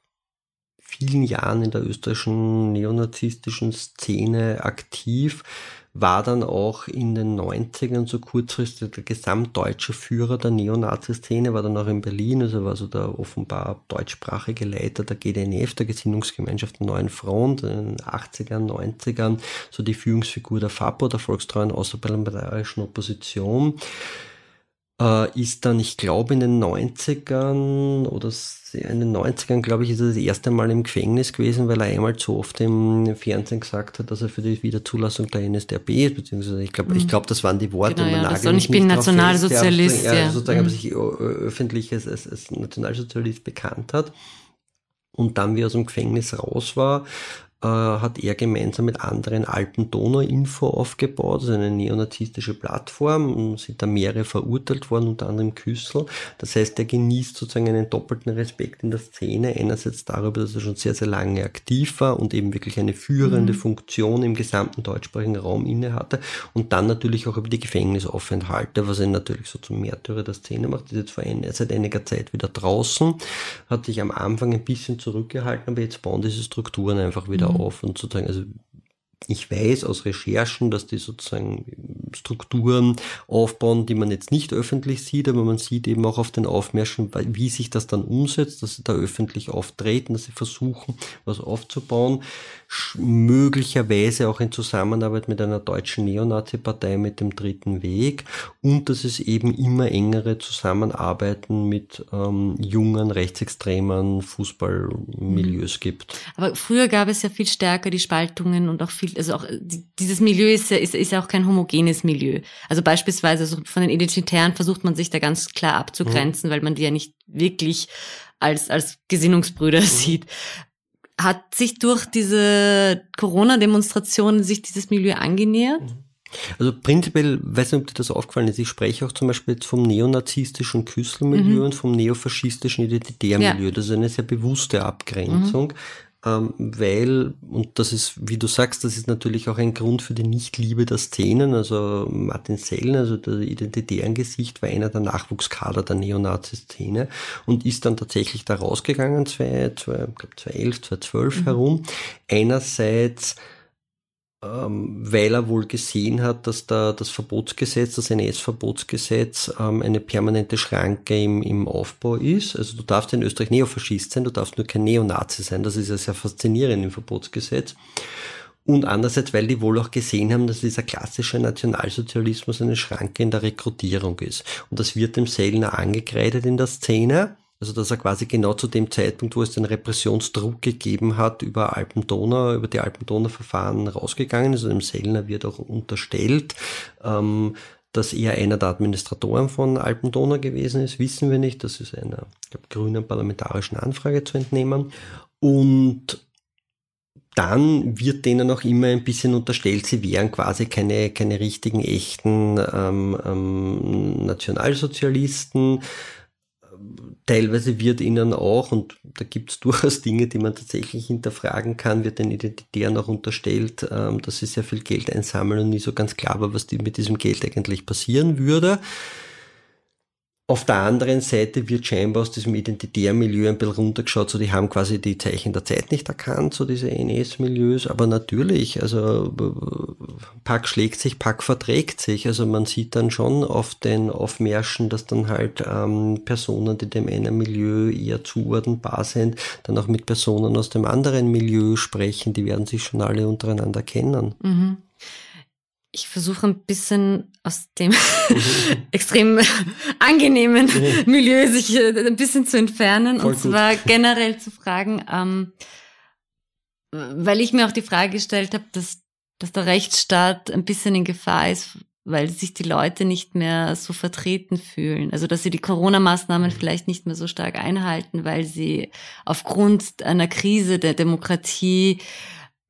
vielen Jahren in der österreichischen neonazistischen Szene aktiv war dann auch in den 90ern so kurzfristig der gesamtdeutsche Führer der Neonazi-Szene, war dann auch in Berlin, also war so der offenbar deutschsprachige Leiter der GDNF, der Gesinnungsgemeinschaft der Neuen Front, in den 80ern, 90ern, so die Führungsfigur der FAPO, der Volkstreuen Außerparlamentarischen Opposition äh, ist dann, ich glaube, in den 90ern oder in den 90ern, glaube ich, ist er das erste Mal im Gefängnis gewesen, weil er einmal zu oft im Fernsehen gesagt hat, dass er für die Wiederzulassung der NSDAP ist, beziehungsweise ich glaube, mhm. ich glaube, das waren die Worte. Genau, ja, das ich bin Nationalsozialist. Ja, ja. sozusagen, mhm. aber sich öffentlich als, als, als Nationalsozialist bekannt hat. Und dann, wie er aus dem Gefängnis raus war, äh, hat er gemeinsam mit anderen Alpen-Donau-Info aufgebaut, also eine neonazistische Plattform, und sind da mehrere verurteilt worden, unter anderem Küssel. Das heißt, er genießt sozusagen einen doppelten Respekt in der Szene, einerseits darüber, dass er schon sehr, sehr lange aktiv war und eben wirklich eine führende mhm. Funktion im gesamten deutschsprachigen Raum inne hatte und dann natürlich auch über die Gefängnisaufenthalte, was ihn natürlich so zum Märtyrer der Szene macht, ist jetzt vor ein, seit einiger Zeit wieder draußen, hat sich am Anfang ein bisschen zurückgehalten, aber jetzt bauen diese Strukturen einfach wieder mhm. Auf und sozusagen, also ich weiß aus Recherchen, dass die sozusagen Strukturen aufbauen, die man jetzt nicht öffentlich sieht, aber man sieht eben auch auf den Aufmärschen, wie sich das dann umsetzt, dass sie da öffentlich auftreten, dass sie versuchen, was aufzubauen, möglicherweise auch in Zusammenarbeit mit einer deutschen Neonazi-Partei mit dem Dritten Weg und dass es eben immer engere Zusammenarbeiten mit ähm, jungen rechtsextremen Fußballmilieus gibt. Aber früher gab es ja viel stärker die Spaltungen und auch viel also auch dieses Milieu ist ja, ist, ist ja auch kein homogenes Milieu. Also beispielsweise so von den Identitären versucht man sich da ganz klar abzugrenzen, mhm. weil man die ja nicht wirklich als, als Gesinnungsbrüder mhm. sieht. Hat sich durch diese Corona-Demonstrationen sich dieses Milieu angenähert? Mhm. Also prinzipiell, weiß nicht, ob dir das aufgefallen ist, ich spreche auch zum Beispiel jetzt vom neonazistischen Küsselmilieu mhm. und vom neofaschistischen Identitärmilieu. Ja. Das ist eine sehr bewusste Abgrenzung. Mhm ähm, weil, und das ist, wie du sagst, das ist natürlich auch ein Grund für die Nichtliebe der Szenen. Also Martin Sellner, also der identitären Gesicht, war einer der Nachwuchskader der Neonazi-Szene und ist dann tatsächlich da rausgegangen, zwei, zwei, ich glaub, 2011, 2012 mhm. herum. Einerseits ähm, weil er wohl gesehen hat, dass da das Verbotsgesetz, das NS-Verbotsgesetz, ähm, eine permanente Schranke im, im Aufbau ist. Also du darfst in Österreich Neofaschist sein, du darfst nur kein Neonazi sein. Das ist ja sehr faszinierend im Verbotsgesetz. Und andererseits, weil die wohl auch gesehen haben, dass dieser klassische Nationalsozialismus eine Schranke in der Rekrutierung ist. Und das wird dem Sellner angekreidet in der Szene. Also dass er quasi genau zu dem Zeitpunkt, wo es den Repressionsdruck gegeben hat, über Alpendonau, über die Alpendonau-Verfahren rausgegangen ist. Also dem Sellner wird auch unterstellt, ähm, dass er einer der Administratoren von Alpendonau gewesen ist, wissen wir nicht. Das ist einer glaub, grünen parlamentarischen Anfrage zu entnehmen. Und dann wird denen auch immer ein bisschen unterstellt, sie wären quasi keine, keine richtigen, echten ähm, ähm, Nationalsozialisten teilweise wird ihnen auch, und da gibt es durchaus Dinge, die man tatsächlich hinterfragen kann, wird den Identitären auch unterstellt, ähm, dass sie sehr viel Geld einsammeln und nie so ganz klar war, was die mit diesem Geld eigentlich passieren würde. Auf der anderen Seite wird scheinbar aus diesem identitären Milieu ein bisschen runtergeschaut, so die haben quasi die Zeichen der Zeit nicht erkannt, so diese NS-Milieus, aber natürlich, also Pack schlägt sich, Pack verträgt sich, also man sieht dann schon auf den Aufmärschen, dass dann halt ähm, Personen, die dem einen Milieu eher zuordnenbar sind, dann auch mit Personen aus dem anderen Milieu sprechen, die werden sich schon alle untereinander kennen. Mhm ich versuche ein bisschen aus dem extrem angenehmen mhm. Milieu sich äh, ein bisschen zu entfernen Voll und zwar gut. generell zu fragen, ähm, weil ich mir auch die Frage gestellt habe, dass, dass der Rechtsstaat ein bisschen in Gefahr ist, weil sich die Leute nicht mehr so vertreten fühlen. Also dass sie die Corona-Maßnahmen mhm. vielleicht nicht mehr so stark einhalten, weil sie aufgrund einer Krise der Demokratie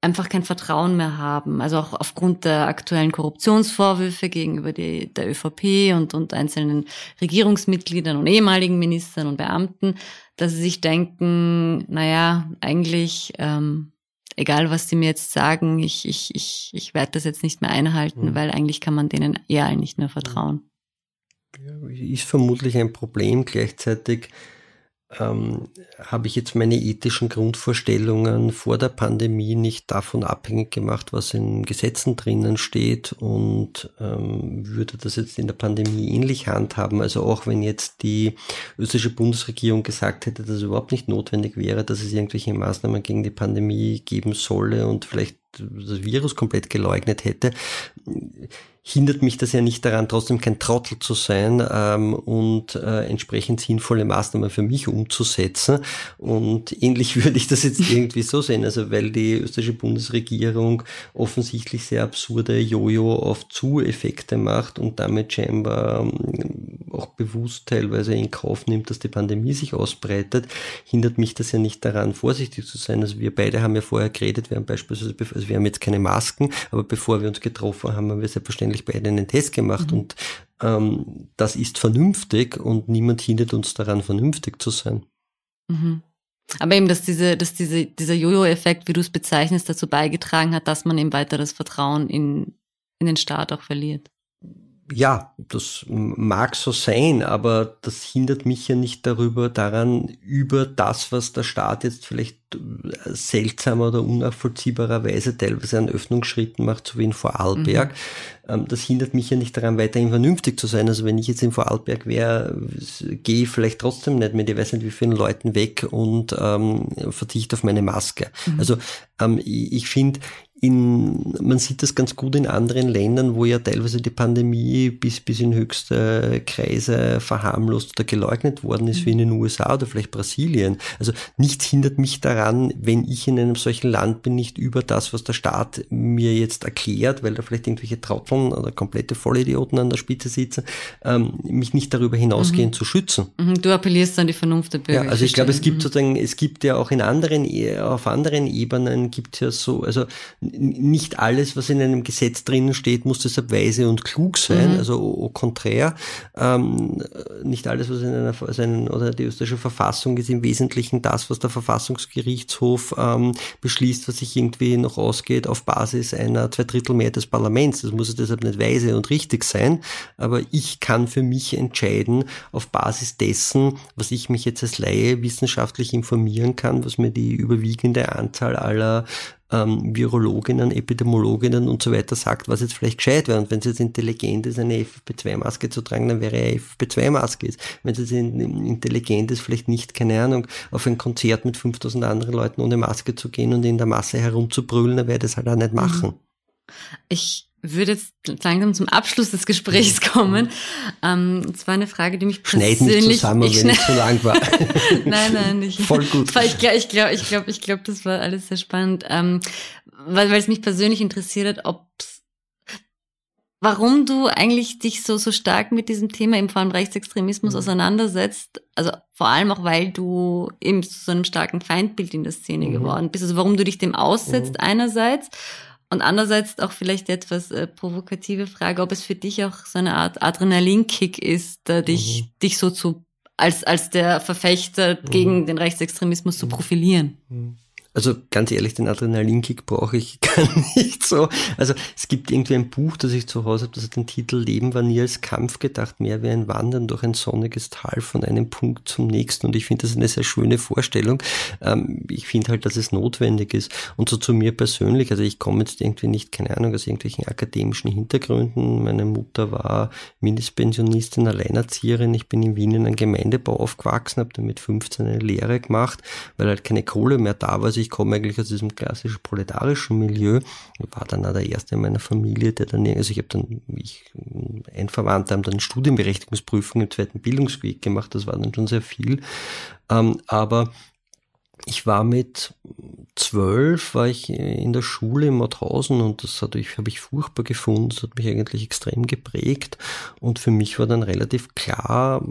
einfach kein Vertrauen mehr haben. Also auch aufgrund der aktuellen Korruptionsvorwürfe gegenüber die, der ÖVP und, und einzelnen Regierungsmitgliedern und ehemaligen Ministern und Beamten, dass sie sich denken, naja, eigentlich, ähm, egal was die mir jetzt sagen, ich, ich, ich, ich werde das jetzt nicht mehr einhalten, mhm. weil eigentlich kann man denen eher nicht mehr vertrauen. Ist vermutlich ein Problem gleichzeitig ähm, habe ich jetzt meine ethischen Grundvorstellungen vor der Pandemie nicht davon abhängig gemacht, was in Gesetzen drinnen steht und ähm, würde das jetzt in der Pandemie ähnlich handhaben. Also auch wenn jetzt die österreichische Bundesregierung gesagt hätte, dass es überhaupt nicht notwendig wäre, dass es irgendwelche Maßnahmen gegen die Pandemie geben solle und vielleicht das Virus komplett geleugnet hätte hindert mich das ja nicht daran, trotzdem kein Trottel zu sein ähm, und äh, entsprechend sinnvolle Maßnahmen für mich umzusetzen. Und ähnlich würde ich das jetzt irgendwie so sehen, also weil die österreichische Bundesregierung offensichtlich sehr absurde Jojo auf Zu-Effekte macht und damit scheinbar ähm, auch bewusst teilweise in Kauf nimmt, dass die Pandemie sich ausbreitet, hindert mich das ja nicht daran, vorsichtig zu sein. Also wir beide haben ja vorher geredet, wir haben beispielsweise, also wir haben jetzt keine Masken, aber bevor wir uns getroffen haben, haben wir selbstverständlich beide einen Test gemacht mhm. und ähm, das ist vernünftig und niemand hindert uns daran, vernünftig zu sein. Mhm. Aber eben, dass diese, dass diese, dieser Jojo-Effekt, wie du es bezeichnest, dazu beigetragen hat, dass man eben weiter das Vertrauen in, in den Staat auch verliert ja, das mag so sein, aber das hindert mich ja nicht darüber daran, über das, was der Staat jetzt vielleicht äh, seltsamer oder unnachvollziehbarerweise teilweise an Öffnungsschritten macht, so wie in Vorarlberg. Mhm. Das hindert mich ja nicht daran, weiterhin vernünftig zu sein. Also wenn ich jetzt in Vorarlberg wäre, gehe ich vielleicht trotzdem nicht mit, ich weiß nicht wie vielen Leuten weg und ähm, verzichte auf meine Maske. Mhm. Also ähm, ich, ich finde, in, man sieht das ganz gut in anderen Ländern, wo ja teilweise die Pandemie bis, bis in höchste Kreise verharmlost oder geleugnet worden ist, wie in den USA oder vielleicht Brasilien. Also nichts hindert mich daran, wenn ich in einem solchen Land bin, nicht über das, was der Staat mir jetzt erklärt, weil da vielleicht irgendwelche Trotteln oder komplette Vollidioten an der Spitze sitzen, ähm, mich nicht darüber hinausgehen mhm. zu schützen. Mhm. Du appellierst an die Vernunft der Bürger. Ja, also ich glaube, es gibt mhm. sozusagen, es gibt ja auch in anderen, auf anderen Ebenen gibt es ja so, also nicht alles, was in einem Gesetz drinnen steht, muss deshalb weise und klug sein, mhm. also au contraire. Ähm, nicht alles, was in einer, also in, oder die österreichische Verfassung ist im Wesentlichen das, was der Verfassungsgerichtshof ähm, beschließt, was sich irgendwie noch ausgeht auf Basis einer Zweidrittelmehrheit des Parlaments. Das muss deshalb nicht weise und richtig sein, aber ich kann für mich entscheiden auf Basis dessen, was ich mich jetzt als Laie wissenschaftlich informieren kann, was mir die überwiegende Anzahl aller ähm, Virologinnen, Epidemiologinnen und so weiter sagt, was jetzt vielleicht gescheit wäre. Und wenn es jetzt intelligent ist, eine FFP2-Maske zu tragen, dann wäre eine FFP2-Maske ist. Wenn es jetzt intelligent ist, vielleicht nicht, keine Ahnung, auf ein Konzert mit 5000 anderen Leuten ohne Maske zu gehen und in der Masse herumzubrüllen, dann werde ich das halt auch nicht machen. Ich würde jetzt langsam zum Abschluss des Gesprächs kommen. Ähm, es war eine Frage, die mich persönlich... Schneid nicht zusammen, ich wenn ich zu lang war. nein, nein, nicht. Voll gut. Ich glaube, ich glaube, ich glaube, ich glaube, das war alles sehr spannend, ähm, weil, weil es mich persönlich interessiert hat, ob warum du eigentlich dich so so stark mit diesem Thema im vor allem Rechtsextremismus mhm. auseinandersetzt. Also vor allem auch, weil du eben zu so einem starken Feindbild in der Szene mhm. geworden bist. Also warum du dich dem aussetzt mhm. einerseits und andererseits auch vielleicht etwas äh, provokative Frage, ob es für dich auch so eine Art Adrenalinkick ist, äh, dich, mhm. dich so zu als, als der Verfechter mhm. gegen den Rechtsextremismus zu mhm. profilieren. Also ganz ehrlich, den Adrenalinkick brauche ich gar nicht so. Also es gibt irgendwie ein Buch, das ich zu Hause habe, das hat den Titel Leben war nie als Kampf gedacht, mehr wie ein Wandern durch ein sonniges Tal von einem Punkt zum nächsten. Und ich finde das eine sehr schöne Vorstellung. Ähm, ich finde halt, dass es notwendig ist. Und so zu mir persönlich, also ich komme jetzt irgendwie nicht, keine Ahnung, aus irgendwelchen akademischen Hintergründen. Meine Mutter war Mindestpensionistin, Alleinerzieherin. Ich bin in Wien in einem Gemeindebau aufgewachsen, habe dann mit 15 eine Lehre gemacht, weil halt keine Kohle mehr da war. Also ich komme eigentlich aus diesem klassischen proletarischen Milieu. Ich war dann auch der Erste in meiner Familie, der dann, also ich habe dann, ich, ein Verwandter haben dann Studienberechtigungsprüfung im zweiten Bildungsweg gemacht, das war dann schon sehr viel. Ähm, aber ich war mit zwölf, war ich in der Schule in Mauthausen und das habe ich, hab ich furchtbar gefunden. Das hat mich eigentlich extrem geprägt und für mich war dann relativ klar,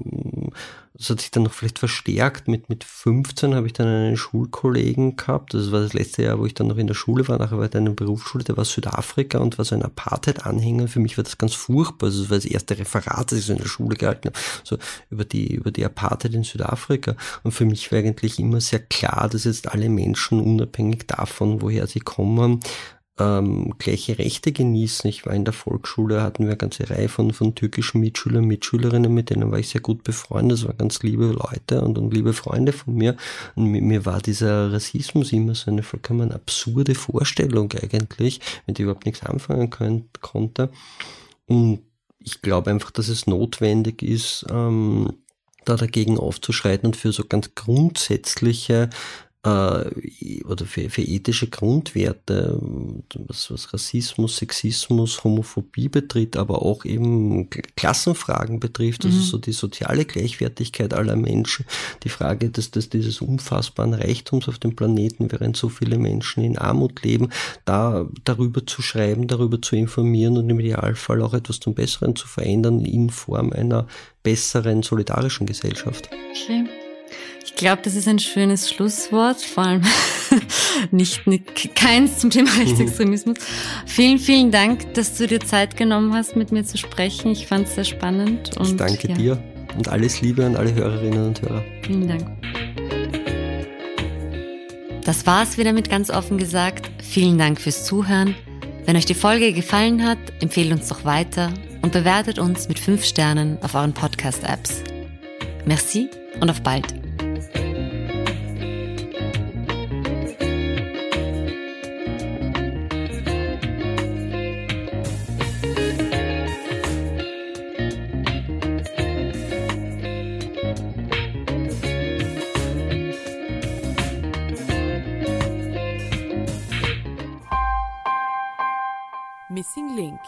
das hat sich dann noch vielleicht verstärkt. Mit, mit 15 habe ich dann einen Schulkollegen gehabt. Das war das letzte Jahr, wo ich dann noch in der Schule war. Nachher war ich in der Berufsschule. Der war Südafrika und war so ein Apartheid-Anhänger. Für mich war das ganz furchtbar. Also das war das erste Referat, das ich so in der Schule gehalten habe. So über die, über die Apartheid in Südafrika. Und für mich war eigentlich immer sehr klar, dass jetzt alle Menschen unabhängig davon, woher sie kommen, ähm, gleiche Rechte genießen. Ich war in der Volksschule, hatten wir eine ganze Reihe von, von türkischen Mitschülern, Mitschülerinnen, mit denen war ich sehr gut befreundet. Das waren ganz liebe Leute und, und liebe Freunde von mir. Und mir, mir war dieser Rassismus immer so eine vollkommen absurde Vorstellung eigentlich, mit der ich überhaupt nichts anfangen können, konnte. Und ich glaube einfach, dass es notwendig ist, ähm, da dagegen aufzuschreiten und für so ganz grundsätzliche äh, oder für, für ethische Grundwerte, was, was Rassismus, Sexismus, Homophobie betrifft, aber auch eben Klassenfragen betrifft, also mhm. so die soziale Gleichwertigkeit aller Menschen, die Frage des, des, dieses unfassbaren Reichtums auf dem Planeten, während so viele Menschen in Armut leben, da darüber zu schreiben, darüber zu informieren und im Idealfall auch etwas zum Besseren zu verändern in Form einer besseren solidarischen Gesellschaft. Okay. Ich glaube, das ist ein schönes Schlusswort, vor allem nicht, nicht keins zum Thema Rechtsextremismus. vielen, vielen Dank, dass du dir Zeit genommen hast, mit mir zu sprechen. Ich fand es sehr spannend. Und, ich danke ja. dir und alles Liebe an alle Hörerinnen und Hörer. Vielen Dank. Das war's wieder mit ganz offen gesagt. Vielen Dank fürs Zuhören. Wenn euch die Folge gefallen hat, empfehlt uns doch weiter und bewertet uns mit 5 Sternen auf euren Podcast-Apps. Merci und auf bald. Link